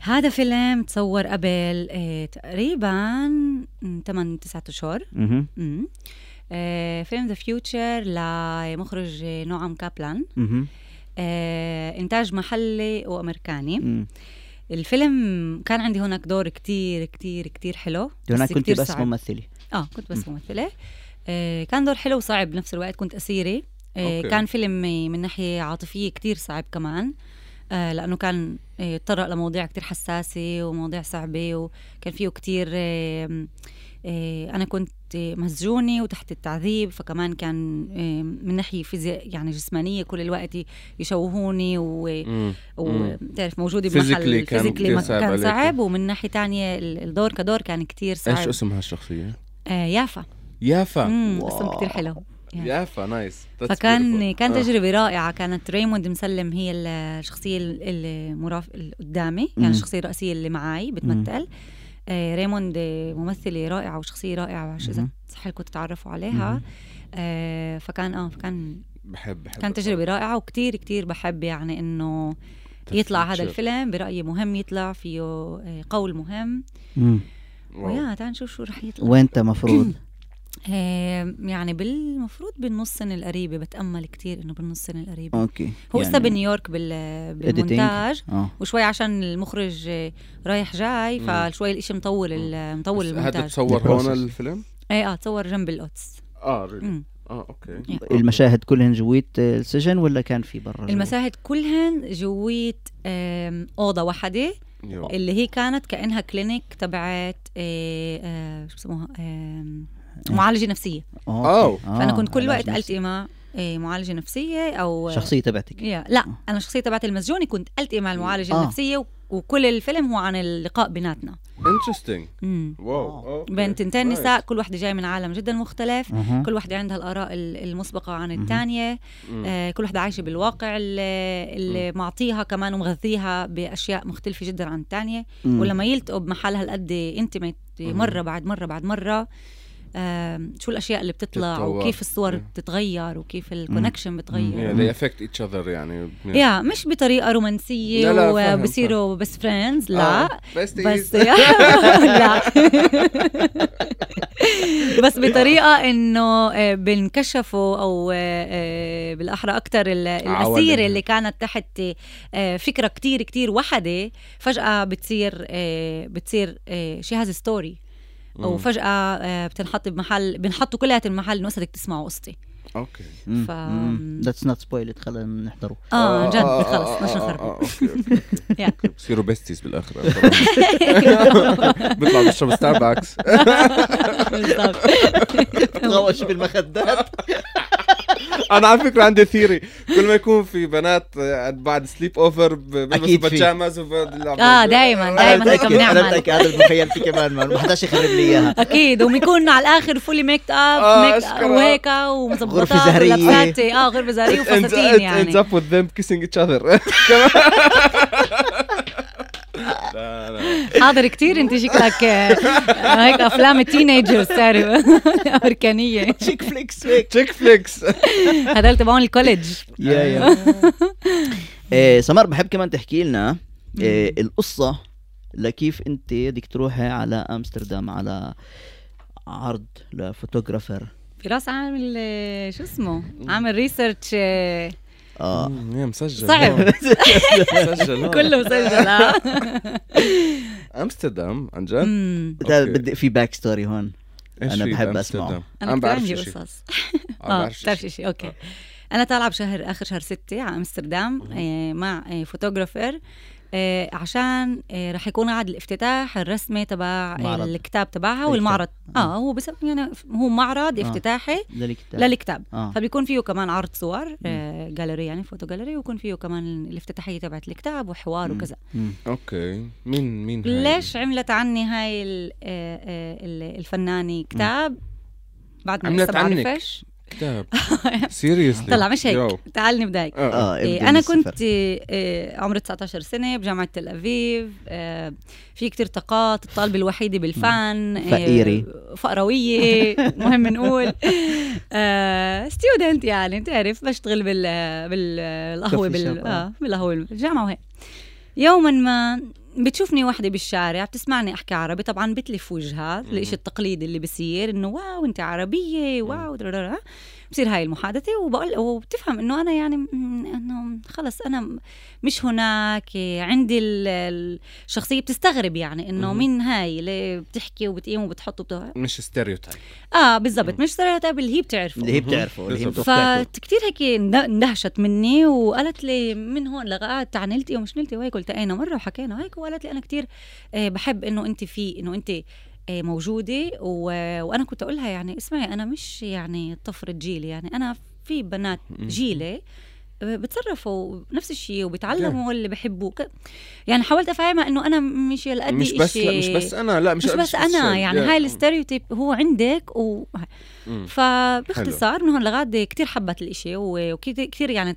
هذا فيلم تصور قبل إيه تقريبا 8 9 أشهر. آه، فيلم The Future لمخرج نعم كابلان. آه، إنتاج محلي وأمريكاني. الفيلم كان عندي هناك دور كتير كتير كتير حلو هناك بس كنت كتير بس صعب. ممثله آه كنت بس ممثلة. آه كان دور حلو وصعب بنفس الوقت كنت اسيره آه أوكي. كان فيلم من ناحية عاطفية كتير صعب كمان. آه لأنه كان آه، يتطرق لمواضيع كتير حساسة ومواضيع صعبة وكان فيه كتير أنا كنت آه، مسجونة وتحت التعذيب فكمان كان آه، من ناحية فيزياء يعني جسمانية كل الوقت يشوهوني و مم. مم. وتعرف موجودة بمحل Physically كان صعب كان عليك. صعب ومن ناحية تانية ال- الدور كدور كان كتير صعب إيش اسم هالشخصية؟ آه يافا يافا. اسم كتير حلو يا. يافا nice that's فكان beautiful. كان آه. تجربة رائعة كانت ريموند مسلم هي الشخصية المرافق اللي قدامي. يعني الشخصية الرئيسية اللي معي بتمثل آه ريموند ممثله رائعه وشخصية رائعة إذا. صح لكم تتعرفوا عليها. آه فكان آه فكان بحب بحب كان تجربة رائعة وكتير كتير بحب يعني إنه يطلع هذا. الفيلم برأيي مهم يطلع فيه آه، قول مهم. ويا تعال نشوف شو رح يطلع. وانت مفروض؟ آه، يعني بالمفروض بالنص سنة القريبة بتأمل كتير إنه بالنص سنة القريبة. أوكي هو لسه بنيويورك بال... بالمونتاج آه. وشوي عشان المخرج آه، رايح جاي فشوي الإشي مطول ال- مطول بس هذا المونتاج. تصور هون. الفيلم؟ إيه آه تصور جنب القدس آه really. آه أوكي. المشاهد كلهن جويت السجن ولا كان في برا؟ المشاهد كلهن جويت واحدة you. اللي هي كانت كأنها clinic تبعت آه، آه، شو بسموها؟ آم، معالجة نفسية أوه. فأنا كنت كل وقت علاج ألتقي مع آه، معالجة نفسية أو نفسي. شخصية تبعتك يا لا أنا الشخصيه تبعت المسجونه كنت التقي مع المعالجة آه. النفسية و- وكل الفيلم هو عن اللقاء بيناتنا interesting. Wow أوكي. بين تنتين. نساء كل وحده جاية من عالم جدا مختلف أها. كل وحده عندها الآراء ال- المسبقة عن الثانية مم. آه كل وحده عايشة بالواقع اللي, اللي معطيها كمان ومغذيها بأشياء مختلفة جدا عن الثانية. ولما يلتقوا بمحل هالقد intimate مرة بعد مرة بعد مرة شو الأشياء اللي بتطلع بتتطور. وكيف الصور Yeah. بتتغير وكيف ال connection بتغير. Yeah, they affect each other يعني. يا مش بطريقة رومانسية لا، لا، وبصيروا بس friends لا. آه،. بس لا. بس بطريقة إنه آه، بنكشفوا أو آه، آه، بالأحرى أكثر الاسيره. اللي كانت تحت آه، فكرة كتير كتير وحدة فجأة بتصير آه، بتصير she has story أو فجأة آه، بتنحط بمحل بنحطوا كلياتهم بمحل إنه بدك تسمعوا قصتي أوكي. ف- Let's not spoil it خلينا نحضره. آه جد آه، خلص آه، مش آه، نخرب آه، أوكي. بصيروا besties بالآخر. بيطلع بيشرب ستاربكس بالضبط. بالمخدات. أنا على فكرة عندي theory كل ما يكون في بنات آه، بعد sleepover بيلبسوا أكيد في. pyjamas آه دايما أنا دايما هيك متاكد أنا بنعمل متاكد هذا بمخيلتي كمان ما حداش يخرب لي إياها. أكيد وبيكون على الآخر fully makeup آه، ميك أشكرها. وهيك ومظبطات غرفة زهرية. ولابسات آه غرفة زهرية وفساتين and it ends يعني. up with them kissing each other. لا لا حاضر كتير انت شكلك آه، هيك أفلام ال teenagers تعرف. الامريكانيه chick flicks هيك chick flicks هدول تبعون الكوليدج. يا يا سمر بحب كمان تحكي لنا إيه، القصة لكيف انت بدك تروحي على أمستردام على عرض ل photographer. فراس عامل آه، شو اسمه؟ عامل research آه يا مسجل صعب. مسجل هون. كله مسجل آه أمستردام عن جد. بدي في backstory هون في بحب بأمستردام؟ أسمعه. أنا بعرف عندي شي. قصص آه، آه بعرف بتعرف شي. شيء أوكي أنا طالعة بشهر آخر شهر ستة على أمستردام آه مع آه photographer آه عشان آه رح يكون عاد الافتتاح الرسمي تبع معرض. الكتاب تبعها. والمعرض آه. آه هو بس يعني هو معرض آه. افتتاحي للكتاب للكتاب آه فبيكون فيه كمان عرض صور آه جاليري يعني photo gallery ويكون فيه كمان الافتتاحية تبعت الكتاب وحوار مم. وكذا مم. أوكي مين مين هاي؟ ليش عملت عني هاي ال- آه، آه، ال- الفنانة كتاب بعد ما عملت عنك. كتاب seriously طلع مش هيك. تعال نبدأ هيك. آه آه. إيه ابدأ أنا. كنت إيه عمري 19 سنة بجامعة تل ابيب آه، في كتير طاقات الطالبه الوحيده بالفن إيه، فقيرة. فقرويه مهم نقول. student يعني بتعرف بشتغل بال بالقهوة بال آه. آه بالقهوة بالجامعة وهيك. يوما ما بتشوفني وحدة بالشارع بتسمعني أحكي عربي طبعا بتلف وجهها الشيء التقليدي اللي بصير إنه wow أنت عربية wow. بصير هاي المحادثة وبقول وبتفهم إنه أنا يعني إنه خلص أنا مش هناك عندي ال- الشخصيه بتستغرب يعني إنه. مين هاي اللي بتحكي وبتقيم وبتحط وبت... مش stereotype. آه بالضبط مش stereotype اللي هي بتعرفه. اللي هي بتعرفه اللي هي فكتير هيك اند- اندهشت مني وقالت لي من هون لغاية عنلتي ومش نلتي وهيك التقينا مرة وحكينا هيك وقالت لي أنا كتير آه، بحب إنه أنت في إنه أنت آه، موجودة و... وأنا كنت أقولها يعني اسمعي أنا مش يعني طفرة جيلي يعني أنا في بنات. جيلي بتصرفوا نفس الشيء وبيتعلموا اللي بحبوه. يعني حاولت أفهمها إنه أنا مش هالقد مش بس لا مش بس أنا لا مش مش بس أنا يعني هاي ال stereotype هو عندك و... فباختصار من هون لغايه كثير حبت الإشي و- وكثير كثير يعني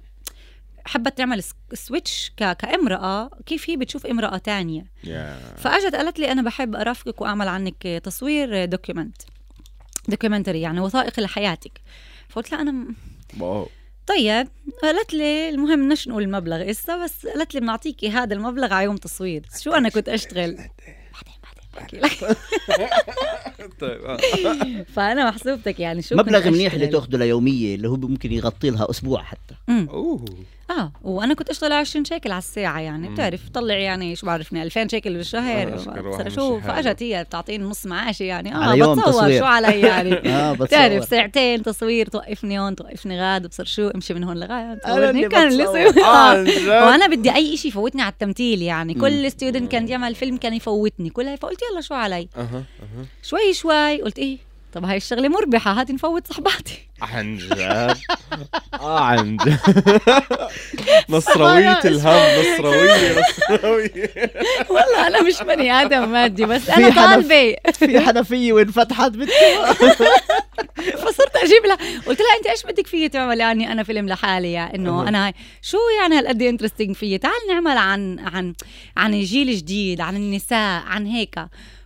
حبت تعمل switch ك... كامرأة كيف هي بتشوف امرأة تانية؟ yeah فأجت قالت لي أنا بحب أرافقك وأعمل عنك تصوير document documentary يعني وثائقي لحياتك. فقلت لها أنا wow. طيب قالت لي المهم بدناش نقول المبلغ إسا بس قالت لي بنعطيكي هذا المبلغ على يوم تصوير. شو أنا كنت لك طيب آه. فأنا محسوبتك يعني شو مبلغ منيح اللي. تاخده ليومية اللي هو ممكن يغطي لها أسبوع حتى. أوه. آه وأنا كنت أشتغل 20 شيكل على الساعة يعني. بتعرف طلع يعني شو بعرفني 2000 شيكل بالشهر آه، شو. فاجت هي بتعطيني نص معاشي يعني آه على يوم بتصور تصوير. شو علي يعني آه بتعرف ساعتين تصوير توقفني هون توقفني غاد بصير شو امشي من هون لغاية تصورني اللي كان. يصير آه، آه. وأنا بدي أي شيء يفوتني على التمثيل يعني مم. كل student كان يعمل فيلم كان يفوتني كل هاي فقلت يلا شو علي شوي شوي قلت إيه طب هاي الشغلة مربحة هاتي نفوت صحباتي. عن جد؟ آه عن جد. نصروية الهم نصروية نصروية. والله أنا مش بني آدم مادي بس في أنا حدا- طالبة. في حنفية وانفتحت بت فصرت أجيب لها. قلت لها انت إيش بدك فيي تعمل يعني أنا فيلم لحالي يعني. إنه. أنا شو يعني هالقد انترستنج فيي؟ تعال نعمل عن عن عن جيل جديد عن النساء عن هيك.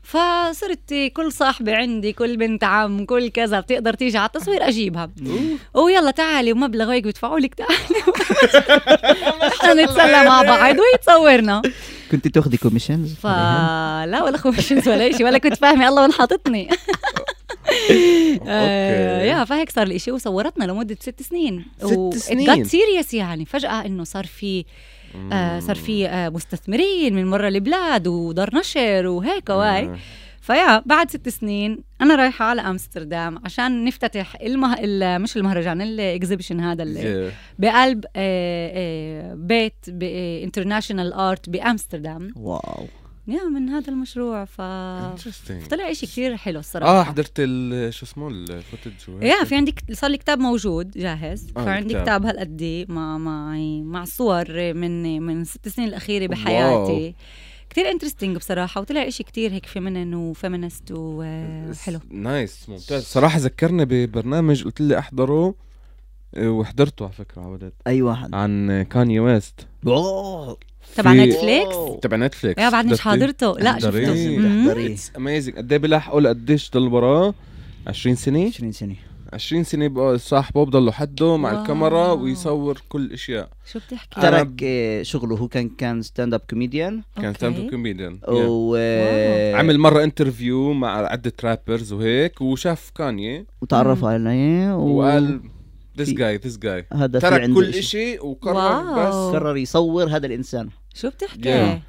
فصرت كل صاحبة عندي كل بنت عم كل كذا بتقدر تيجي على التصوير أجيبها. ويلا تعالي ومبلغ هيك بدفعوا لك تعالي. إحنا نتسلى مع بعض وهي تصورنا كنت تاخذي commissions فلا ولا commissions ولا شيء ولا كنت فاهمة الله وين حاططني آه،. yeah فهيك صار الإشي وصورتنا لمدة ست سنين. ست سنين؟ serious يعني. فجأة إنه صار في آه صار في آه مستثمرين من مرة البلاد ودار نشر وهيك وهيك ف yeah بعد ست سنين أنا رايحة على أمستردام عشان نفتتح المه... ال- مش المهرجان ال exhibition هذا اللي بقلب آه آه بيت international art بأمستردام. wow. yeah من هذا المشروع. ف طلع إشي كثير حلو الصراحة. آه حضرت ال- شو اسمه ال footage yeah في عندي صار لي كتاب موجود جاهز. آه، فعندي الكتاب. كتاب. هالقد مع معي مع صور من من ست سنين الأخيرة بحياتي. كتير interesting بصراحة وطلع إشي كتير هيك feminine و feminist وحلو nice ممتاز. صراحة ذكرني ببرنامج قلت لي أحضره آه، وحضرته على فكرة عودت أي واحد؟ عن كاني ويست. oh تبع نتفليكس؟ تبع نتفليكس. yeah بعدنيش حاضرته. لا. شفته. it's amazing قد إيه بيلحقوا لقديش ضل وراه؟ 20 سنة؟ 20 سنة. 20 سنة بقى صاحبه بضله حده مع wow. الكاميرا ويصور كل الاشياء شو بتحكي؟ ترك شغله. هو كان كان stand-up comedian كان. stand-up comedian و عمل مرة interview مع عدة rappers وهيك وشاف كانيي وتعرفوا عليه و... وقال this في- guy this guy هذا ترك كل. شيء وقرر wow. بس قرر يصور هذا الإنسان. شو بتحكي Yeah.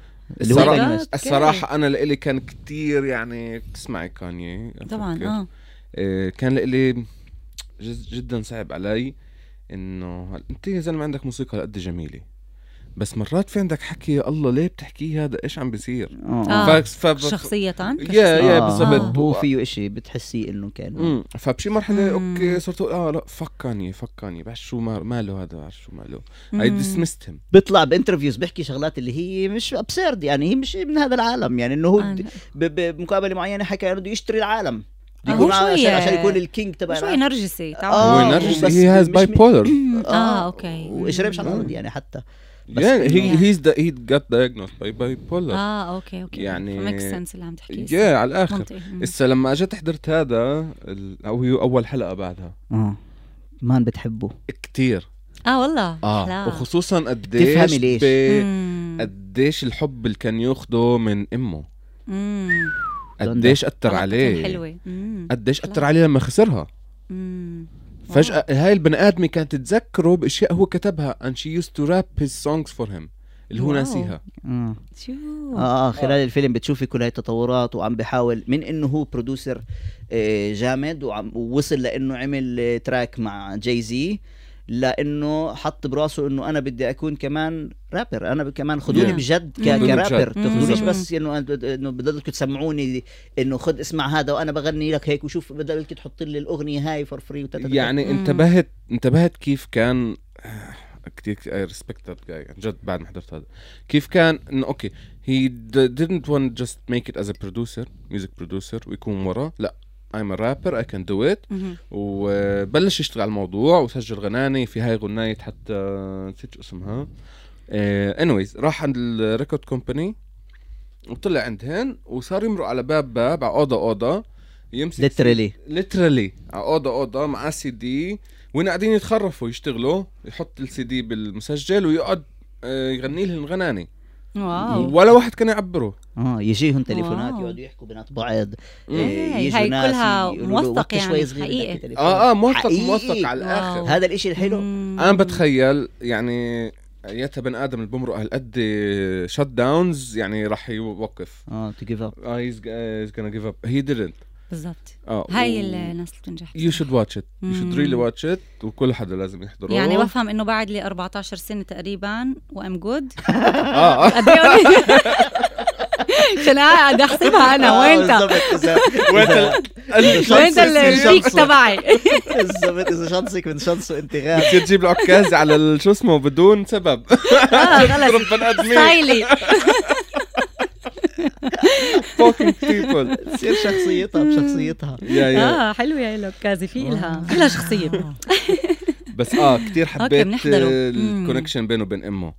اللي هو الصراحة. الصراحة أنا لإلي كان كتير يعني بتسمعي كاني طبعا أفكر. آه كان لإلي جد جدا صعب علي إنه أنت يا زلمة عندك موسيقى قد جميلة بس مرات في عندك حكي يا الله ليه بتحكيه هذا؟ إيش عم بيصير؟ آه. ف... ف... شخصية yeah yeah آه، بالضبط هو فيه إشي بتحسيه إنه كان. امم فبشي مرحلة مم. okay صرت آه لا فكاني فكاني. بعرف شو ما- ماله هذا بعرف شو ماله مم. I dismissed him بيطلع ب interviews بيحكي شغلات اللي هي مش absurd يعني هي مش من هذا العالم. يعني إنه هو أنا- ب- ب- بمقابلة معينة حكى إنه بده يشتري العالم. آه، يكون هو عشان, شوي- عشان يكون ال king تبع شوي. نرجسي تعرف؟ آه، هو نرجسي he has bipolar آه okay. وقشريه مش على مم. الأرض يعني حتى. Yeah he إنه- he's the, he got diagnosed by bipolar. آه أوكي أوكي. يعني- make sense اللي عم تحكيه. yeah على الآخر. هسه لما اجيت حضرت هذا ال- أو هي أول حلقة بعدها. آه. man بتحبه. كتير. آه والله. آه لا. وخصوصا قديش تفهمي ليش. قديش الحب اللي كان ياخده من أمه. مم. قديش أثر عليه. حلوة. مم. قديش. أثر عليه لما خسرها. مم. فجأة هاي البني آدمة كانت تتذكره بأشياء هو كتبها and she used to rap his songs for him اللي هو wow. ناسيها. آه شو؟ آه آه، خلال الفيلم بتشوفي كل هاي التطورات وعم بحاول من إنه هو producer آه، جامد وعم ووصل لإنه عمل آه، track مع جاي زي لأنه حط براسه انه أنا بدي اكون كمان رابر أنا كمان خذوني Yeah. بجد ك-. كرابر. تاخذونيش. بس انه انه بدكم تسمعوني انه خذ اسمع هذا وأنا بغني لك هيك وشوف بدك تحط لي الاغنية هاي for free يعني. انتبهت انتبهت كيف كان كثير I respect that guy عن جد بعد ما حضرت هذا كيف كان إنه okay d- didn't want just make it as a producer music producer ويكون ورا لا I'm a rapper I can do it. وبلش يشتغل على الموضوع وسجل غناني في هاي غناية حتى نسيت شو اسمها. anyways راح عند ال record company وطلع عندهن وصار يمرق على باب باب على أوضة أوضة يمسك literally literally على أوضة أوضة معاه سي دي وين قاعدين يتخرفوا يشتغلوا يحط السي دي بالمسجل ويقعد آه، يغني لهم غناني. wow ولا واحد كان يعبره آه يجيهم تليفونات. يقعدوا يحكوا بينات بعض مم. إيه، هاي- كلها موثق يعني، شوي صغير حقيقي. آه آه موثق. موثق على wow. الآخر هذا الإشي الحلو أنا بتخيل يعني ياتا بن آدم اللي بمرق هالقد شت داونز يعني راح يوقف آه تو جيف اب آه هيز gonna give up he didn't بالضبط. آه هاي و- الناس اللي بتنجح you should watch it. You should مم. really watch it وكل حدا لازم يحضره يعني بفهم إنه بعد لي 14 سنة تقريبا وأم جود آه؟ عشان قاعد أحسبها أنا. آه، وين وين وين البيك تبعي؟ بالضبط إذا شانسك من شانسه انت غاب بتصير تجيب العكاز على شو اسمه بدون سبب. آه ادمين ستايلي. Fucking people. تصير شخصيتها بشخصيتها. يا يا. آه حلوة هي العكازي في لها في لها شخصية. بس آه كثير حبيت. الكونكشن بينه وبين إمه.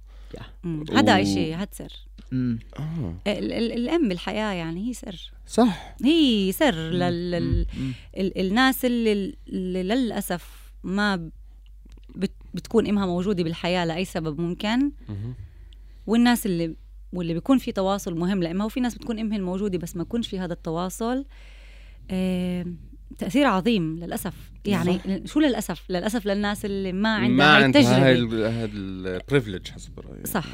هذا شيء هاد سر. ال- الأم بالحياة يعني هي سر. صح. هي سر لل... لل... أمم. ال... الناس اللي, اللي للأسف ما بت... بتكون إمها موجودة بالحياة لأي سبب ممكن. والناس اللي واللي بيكون في تواصل مهم لامها وفي ناس بتكون امهن موجودة بس ما يكونش في هذا التواصل. آه... تأثير عظيم للأسف. يعني شو للأسف؟ للأسف للناس اللي ما عندها ما هاي عندها هاي ال privilege حسب رأيي. صح.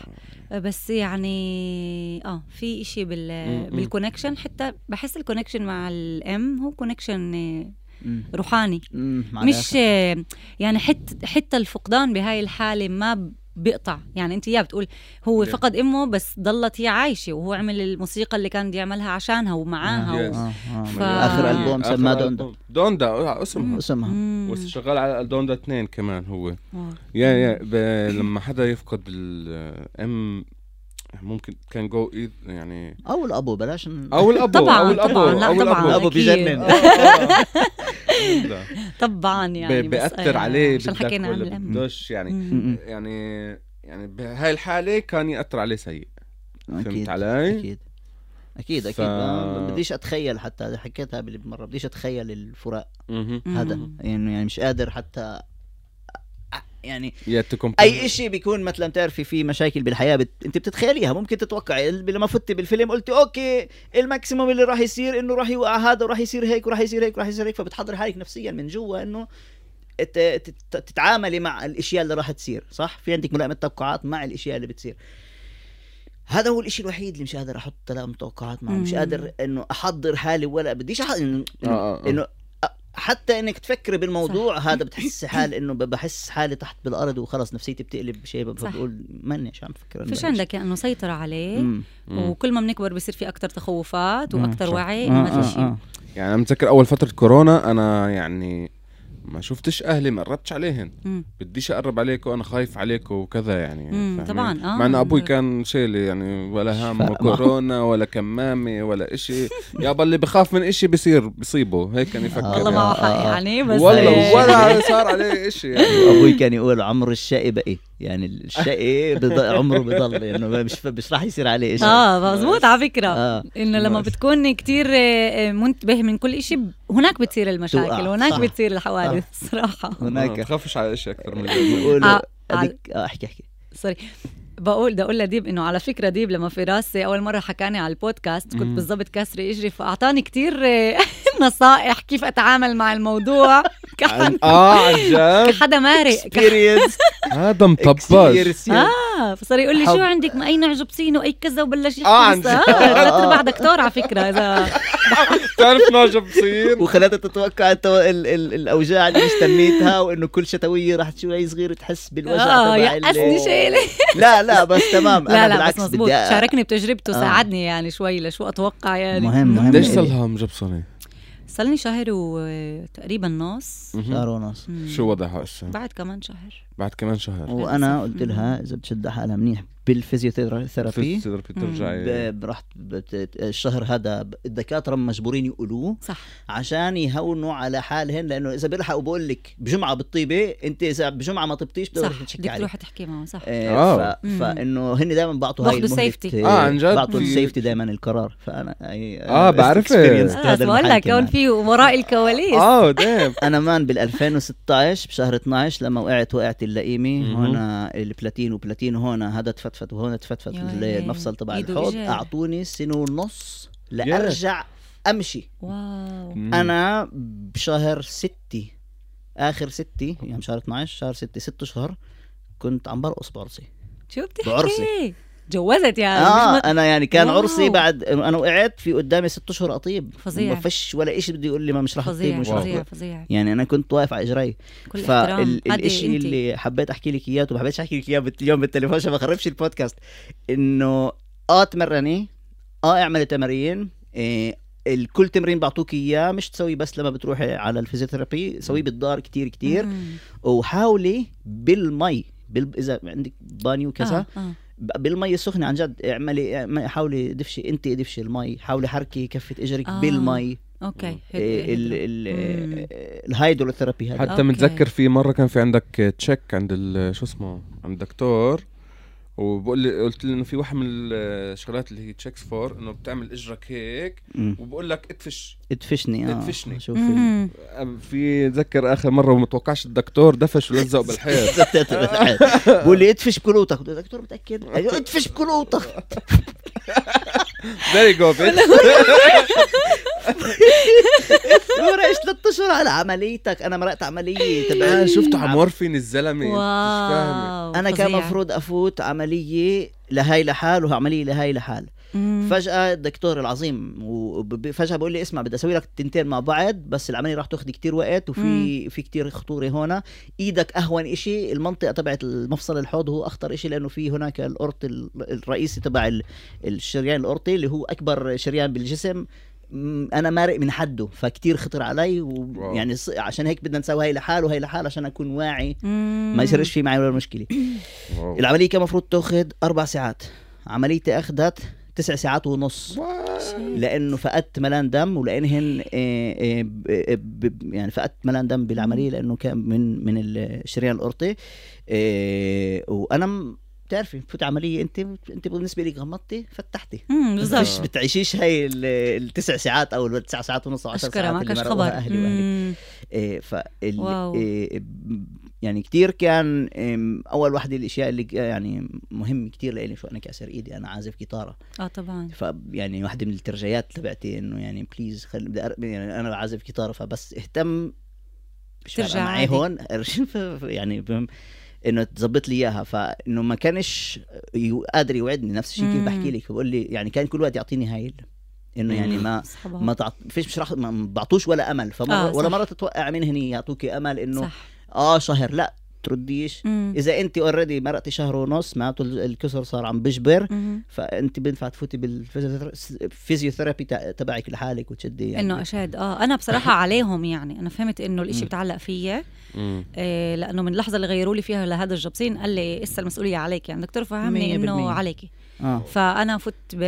بس يعني آه في إشي بال. بال connection حتى بحس ال connection مع الأم هو connection أمم. روحاني. مش آه، يعني حتى حتى الفقدان بهاي الحالة ما بيقطع يعني انت يا بتقول هو Yeah. فقد امه بس ضلت هي عايشة وهو عمل الموسيقى اللي كان بده يعملها عشانها ومعاها Yes. آه، آه. ف- آخر ألبوم آخر سماه. دوندا دوندا آه، اسمها اسمها. وشغال على دوندا اثنين كمان هو. يا يا ب- لما حدا يفقد الام ممكن كان جو يعني أو الأبو بلاش ن- أو الأبو طبعاً، أو الأبو طبعاً، لا، أو طبعاً. الأبو الابو. بيجنن. طبعا يعني ب- بس، بأثر آه، عليه عشان حكينا عن بدوش يعني. يعني يعني بهاي الحاله كان يأثر عليه سيء فهمت علي؟ أكيد أكيد أكيد ف- بديش أتخيل حتى حكيتها قبل مره بديش أتخيل الفراق. هذا. يعني يعني مش قادر حتى يعني يا تكون أي إشي بيكون مثلا بتعرفي في مشاكل بالحياة بت... أنت بتتخيليها ممكن تتوقعي لما فتي بالفيلم قلتي okay الماكسيموم اللي راح يصير إنه راح يوقع هذا وراح يصير هيك وراح يصير هيك وراح يصير هيك. فبتحضر حالك نفسيا من جوا إنه تتعاملي مع الأشياء اللي راح تصير صح؟ في عندك ملائمة توقعات مع الأشياء اللي بتصير. هذا هو الإشي الوحيد اللي مش قادر أحط له توقعات معه. مش. قادر إنه أحضر حالي ولا بديش أح... انه آه، آه، آه. إنه أ- حتى إنك تفكري بالموضوع هذا بتحس حال إنه ب- بحس حالي تحت بالأرض وخلاص نفسيتي بتقلب بشيء صح. بقول ماني شو عم فكر فيش عندك إنه سيطرة عليه مم. مم. وكل ما بنكبر بصير في أكثر تخوفات وأكثر صح. وعي آه، انه ما آه، في شيء آه. يعني أنا متذكر أول فترة كورونا أنا يعني ما شفتش أهلي ما قربتش عليهن مم. بديش أقرب عليك وأنا خايف عليك وكذا يعني؟ طبعاً، آه. مع إن أبوي كان شيلي يعني ولا هم. كورونا ولا كمامه ولا إشي يابا اللي بخاف من إشي بصير بصيبه هيك كان يفكر. والله يعني. معه حق. يعني بس والله إيه. ولا صار عليه إشي يعني أبوي كان يقول عمر الشقي بقي يعني الشقي بض... عمره بضل إنه مش مش راح يصير عليه شيء آه مزبوط على فكرة آه. إنه لما. بتكون كتير آه، منتبه من كل إشي هناك بتصير المشاكل. هناك صح. بتصير الحوادث صراحة ما هناك تخافش على إشي أكثر من آه، هذيك آه، أحكي أحكي sorry بقول بدي أقول لديب إنه على فكرة ديب لما في راسي أول مرة حكاني على البودكاست كنت. بالضبط كسري إجري فأعطاني كتير آه، نصائح كيف أتعامل مع الموضوع. كحد آه عن جد؟ كحدا مارق experience هذا مطبش آه فصار يقول لي. شو عندك؟ ما أي نوع جبسين وأي كذا وبلش يحكي آه، عن. جد. آه ثلاث ارباع دكتور على فكرة اذا بتعرف نوع بصير وخلتها تتوقع التو... ال... ال... الأوجاع اللي استنيتها وإنه كل شتوية راح شوي صغير تحس بالوجع آه تبع ال- يأسني شيلي لا لا بس تمام لا أنا لا بالعكس بس مزبوط بدي أ- شاركني بتجربته آه. ساعدني يعني شوي لشو أتوقع يعني مهم- مهم. ليش لها مجبصنة؟ صار لي شهر وتقريبا نص شهر ونص. شو وضعها هسه؟ بعد كمان شهر بعد كمان شهر. وأنا قلت لها إذا بتشد حالها منيح بال physiotherapy تقدر ترجعي. ب- رحت بت- الشهر هذا الدكاترة مجبورين يقولوه صح. عشان يهونوا على حالهن لأنه إذا بيلحقوا بقول لك بجمعة بتطيبي أنت إذا بجمعة ما طبتيش بتقدر صح تشكي بدك عليه تروح تحكي معه صح. آه آه. ف... فإنه هن دائما بعطوا هاي safety. آه، عن جد بعطوا في- ال safety دائما القرار. فانا بعرفت. experienced آه بقول لك هون كمان. في وراء الكواليس. آه دام أنا مان بال 2016 بشهر 12 لما وقعت وقعت اللئيمه. هون البلاتين وبلاتين هون هذا تفتفت وهون تفتفت. المفصل تبع الحوض. أعطوني سنة ونص لأرجع أمشي واو أنا بشهر ستة آخر ستة يعني شهر 12 شهر ستة ست اشهر كنت عم برقص بعرسي شو بتحكي بعرسي. جوزت يعني آه مش. أنا يعني كان wow. عرسي بعد أنا وقعت في قدامي ست أشهر أطيب فظيع. ما فيش ولا شيء بده يقول لي ما مش رح تطيب مش فظيع. فظيع يعني أنا كنت واقف على إجري كل فالشيء اللي حبيت أحكي لك إياه وما حبيتش أحكي لك إياه اليوم بالتليفون عشان ما أخربش البودكاست إنه آه تمرني آه اعملي تمارين إيه الكل تمرين بعطوك إياه مش تسوي بس لما بتروحي على ال physiotherapy سويه بالدار كتير كتير مم. وحاولي بالمي بال... إذا عندك بانيو كذا آه. آه. بالمي السخنة عن جد اعملي حاولي دفشي انت دفشي المي حاولي حركي كفة اجرك آه. بالمي okay إيه ال ال ال hydrotherapy هذا حتى. متذكر في مرة كان في عندك check عند ال- شو اسمه عند الدكتور وبقول لي قلت لي إنه في واحد من الشغلات اللي هي checks for إنه بتعمل إجرك هيك. وبقول لك ادفش ادفشني آه ادفشني. شوفي مم. في ذكر آخر مرة وما توقعش الدكتور دفش ولزقه بالحيط بقول لي ادفش بكلوتك قلت له دكتور متاكد ادفش بكلوتك فيري جو إيش ثلاث أشهر؟ على عمليتك. أنا مرقت عملية تبع آه شفته على مورفين الزلمة. مش فاهمة. واو أنا كان. مفروض أفوت عملية لهاي لحال وعمليه لهاي لحال. مم. فجأة الدكتور العظيم وفجأة بقول لي اسمع بدي أسوي لك التنتين مع بعض بس العملية راح تاخذ كتير وقت وفي في كتير خطورة هنا إيدك أهون إشي المنطقة تبعت المفصل الحوض هو أخطر إشي لأنه في هناك الأورط ال- الرئيسي تبع ال- الشريان الأورطي اللي هو أكبر شريان بالجسم أنا مارق من حده فكتير خطر علي. ويعني عشان هيك بدنا نسوي هاي لحال وهي لحال عشان أكون واعي مم. ما يصيرش في معي ولا مشكلة. العملية كان المفروض تاخذ أربع ساعات عمليتي أخذت تسع ساعات ونص. لأنه فقدت ملان دم ولانهن آه، آه، ب- يعني فقدت ملان دم بالعملية لأنه كان من من الشريان الأورطي آه، وأنا بتعرفي بتفوت عملية أنت أنت بالنسبة لك غمضتي فتحتي. مش بتعيشيش هاي ال- التسع ساعات أو التسع ساعات ونص أو 10 اشكرا ساعات ما اللي كانش خبر. أهلي واهلي. إيه فال يعني كتير كان أول واحدة الاشياء اللي يعني مهم كتير لإلي شو أنا كأسر إيدي أنا عازف جيتاره آه طبعا فيعني واحدة من الترجيات تبعتي إنه يعني بليز خل بدي أر... يعني أنا بعزف جيتار فبس اهتم ترجع معي. هون ف- ف- يعني فهم إنه تظبط لي إياها فانه ما كانش قادر يوعدني نفس الشيء كيف. بحكي لك بقول لي يعني كان كل وقت يعطيني هاي إنه يعني. ما أصحابها. ما تعط... فيش مش رح ما بعطوش ولا أمل فمرة آه، ولا. مرة تتوقع من هني يعطوكي أمل إنه صح آه شهر لا ترديش مم. إذا أنت already مرقتي شهر ونص معناته ال- الكسر صار عم بجبر مم. فأنت بينفع تفوتي بال physiotherapy تبعك لحالك وتشدي يعني إنه أشاد آه أنا بصراحة عليهم يعني أنا فهمت إنه الإشي مم. بتعلق فيي مم. إيه لأنه من اللحظه اللي غيروا لي فيها لهذا الجبسين قال لي إسا المسؤولية عليك يعني دكتور فهمني إنه. عليكي آه فأنا فت ب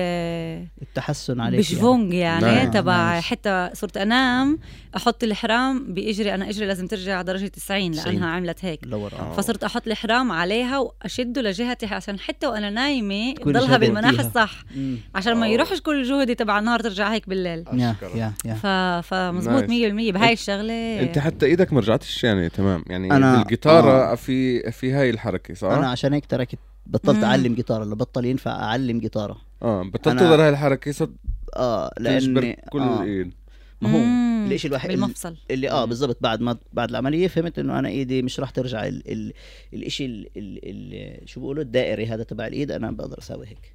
التحسن عليك بشفونج يعني, نعم. يعني تبع nice. حتى صرت أنام أحط الحرام بإجري أنا إجري لازم ترجع درجة 90 90. لانها عملت هيك لور آه فصرت أحط الحرام عليها وأشده لجهتي عشان حتى وأنا نايمة تضلها فيها. الصح مم. عشان ما أوه. يروحش كل جهدي تبع النهار ترجع هيك بالليل ف... فمزبوط 100% nice. بهاي الشغلة أنت حتى إيدك ما رجعتش يعني تمام يعني أنا- بالجيتارة آه. في في هاي الحركة صح؟ أنا عشان هيك تركت بطلت مم. أعلم جيتار اللي بطل ينفع اعلم جيتارة. آه بطلت تقدر هاي الحركة. صرت آه لأني كل آه. الايد ما هو. الإشي الوحيد بالمفصل. اللي آه. بالضبط. بعد ما بعد العملية فهمت إنه أنا إيدي مش راح ترجع ال ال الإشي ال ال ال شو بيقولوا؟ الدائري هذا تبع الإيد. أنا بقدر أسوي هيك.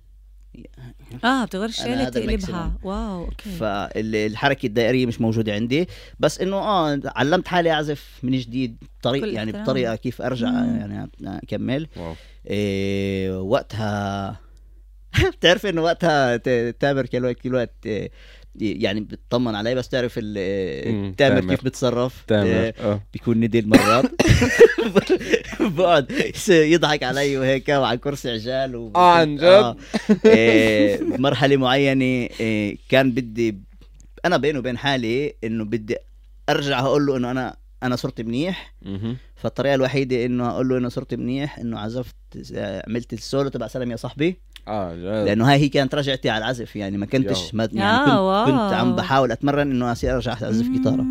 آه بتغير أنا الشيله تقلبها. wow okay. فالحركة الدائرية مش موجودة عندي. بس إنه آه علمت حالي أعزف من جديد طريق يعني. بطريقة كيف أرجع مم. يعني أكمل. wow. إيه وقتها بتعرف انه وقتها تامر كل وقت كل وقت إيه، يعني بتطمن علي بس تعرف مم، تامر. كيف بتصرف تامر إيه، آه بيكون ندل مرات بقعد يضحك علي وهيك وعلى كرسي عجال و... آه، عن جد؟ آه. إيه بمرحله معينة إيه كان بدي أنا بيني وبين حالي إنه بدي أرجع أقول له إنه أنا أنا صرت منيح. فالطريقة الوحيدة إنه أقول له إنه صرت منيح إنه عزفت عملت السولو تبع سلام يا صاحبي آه لأنه هاي هي كانت رجعتي على العزف يعني ما كنتش ما يعني آه، كنت, واو. كنت عم بحاول أتمرن إنه أصير أرجع أعزف جيتاره.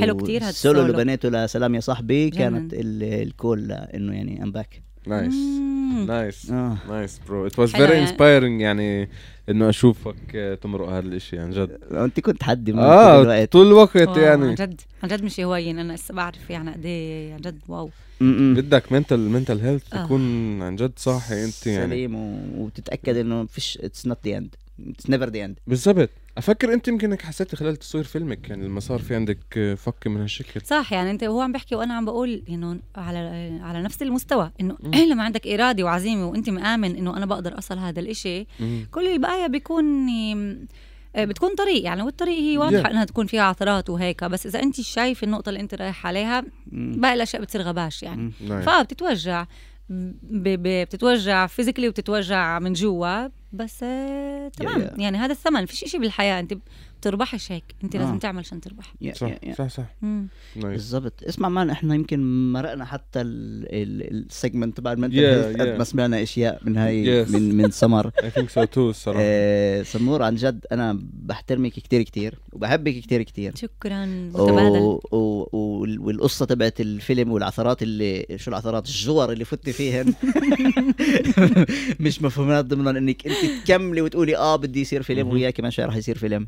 حلو كتير هاد السولو اللي. بنيته لسلام يا صاحبي كانت ال call إنه يعني I'm back nice مم. nice nice bro it was very يعني. inspiring يعني إنه أشوفك آه، تمرق هذا الإشي عن جد. أنت كنت حدي من كل آه الوقت. طول الوقت wow، عن يعني جد عن جد مش هواين أنا لسه بعرف يعني قد إيه عن جد واو. م-م. بدك mental mental health آه. تكون عن جد صاحي أنت يعني. سليم و... وتتأكد إنه فيش it's not the end it's never the end بالضبط. أفكر أنت يمكن إنك حسيت خلال تصوير فيلمك يعني لما صار في عندك فك من هالشكل صح يعني أنت وهو عم بحكي وأنا عم بقول إنه على على نفس المستوى إنه. لما عندك إرادة وعزيمة وأنت مآمن إنه أنا بقدر أصل هذا الإشي مم. كل البقايا بيكون آه، بتكون طريق يعني والطريق هي واضحة Yeah. إنها تكون فيها عثرات وهيك بس إذا أنت شايف النقطة اللي أنت رايح عليها باقي الأشياء بتصير غباش يعني. فبتتوجع بتتوجع فيزيكلي وبتتوجع من جوا بس آه، تمام. يا- يعني هذا الثمن فيش شيء بالحياة. أنت بتربحش هيك انت آه. لازم تعمل عشان تربح صح. صح صح مم. بالضبط اسمع man إحنا يمكن مرقنا حتى ال segment تبع ال mental Yeah, health قد. ما سمعنا أشياء من هاي Yes. من من سمر I think so too الصراحة آه، سمور عن جد أنا بحترمك كتير كتير وبحبك كتير كتير شكرا و... و... وال- والقصة تبعت الفيلم والعثرات اللي شو العثرات الجور اللي فتي فيهن مش مفهومات ضمن إنك أنت تكملي وتقولي آه بدي يصير فيلم مهم. وياك كمان شوي رح يصير فيلم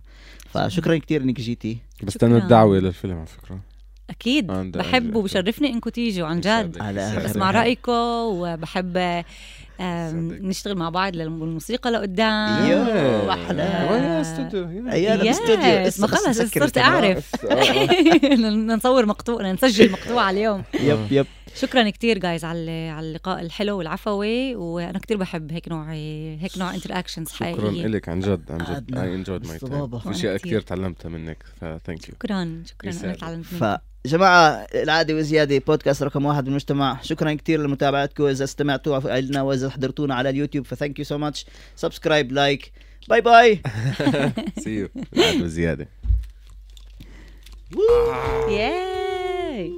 فشكرا كتير إنك جيتي بستنى شكراً. الدعوة للفيلم على فكرة أكيد عند- بحب عند- وبشرفني انكم تيجوا عن جد بسمع. رايكم وبحب. نشتغل مع بعض للموسيقى لقدام يو، أحلى. وين استوديو يا. لسه ما خلص صرت. أعرف آه،. بدنا نصور مقطوع نسجل مقطوعه اليوم yep yep شكرا كتير guys على على اللقاء الحلو والعفوي وأنا كتير بحب هيك نوع هيك نوع interactions شكرا حقيقيه لك عن جد عن جد. I enjoyed my time. في أشياء كتير. كثير تعلمتها منك فثانك يو شكرا شكرا أنا يسعدك. تعلمت جماعة العادة وزيادة بودكاست رقم واحد بالمجتمع. شكرا كتير لمتابعتكم. إذا استمعتوا لنا وإذا حضرتونا على اليوتيوب فثانك يو سو ماتش سبسكرايب لايك باي باي سي يو العدوى زياده ياه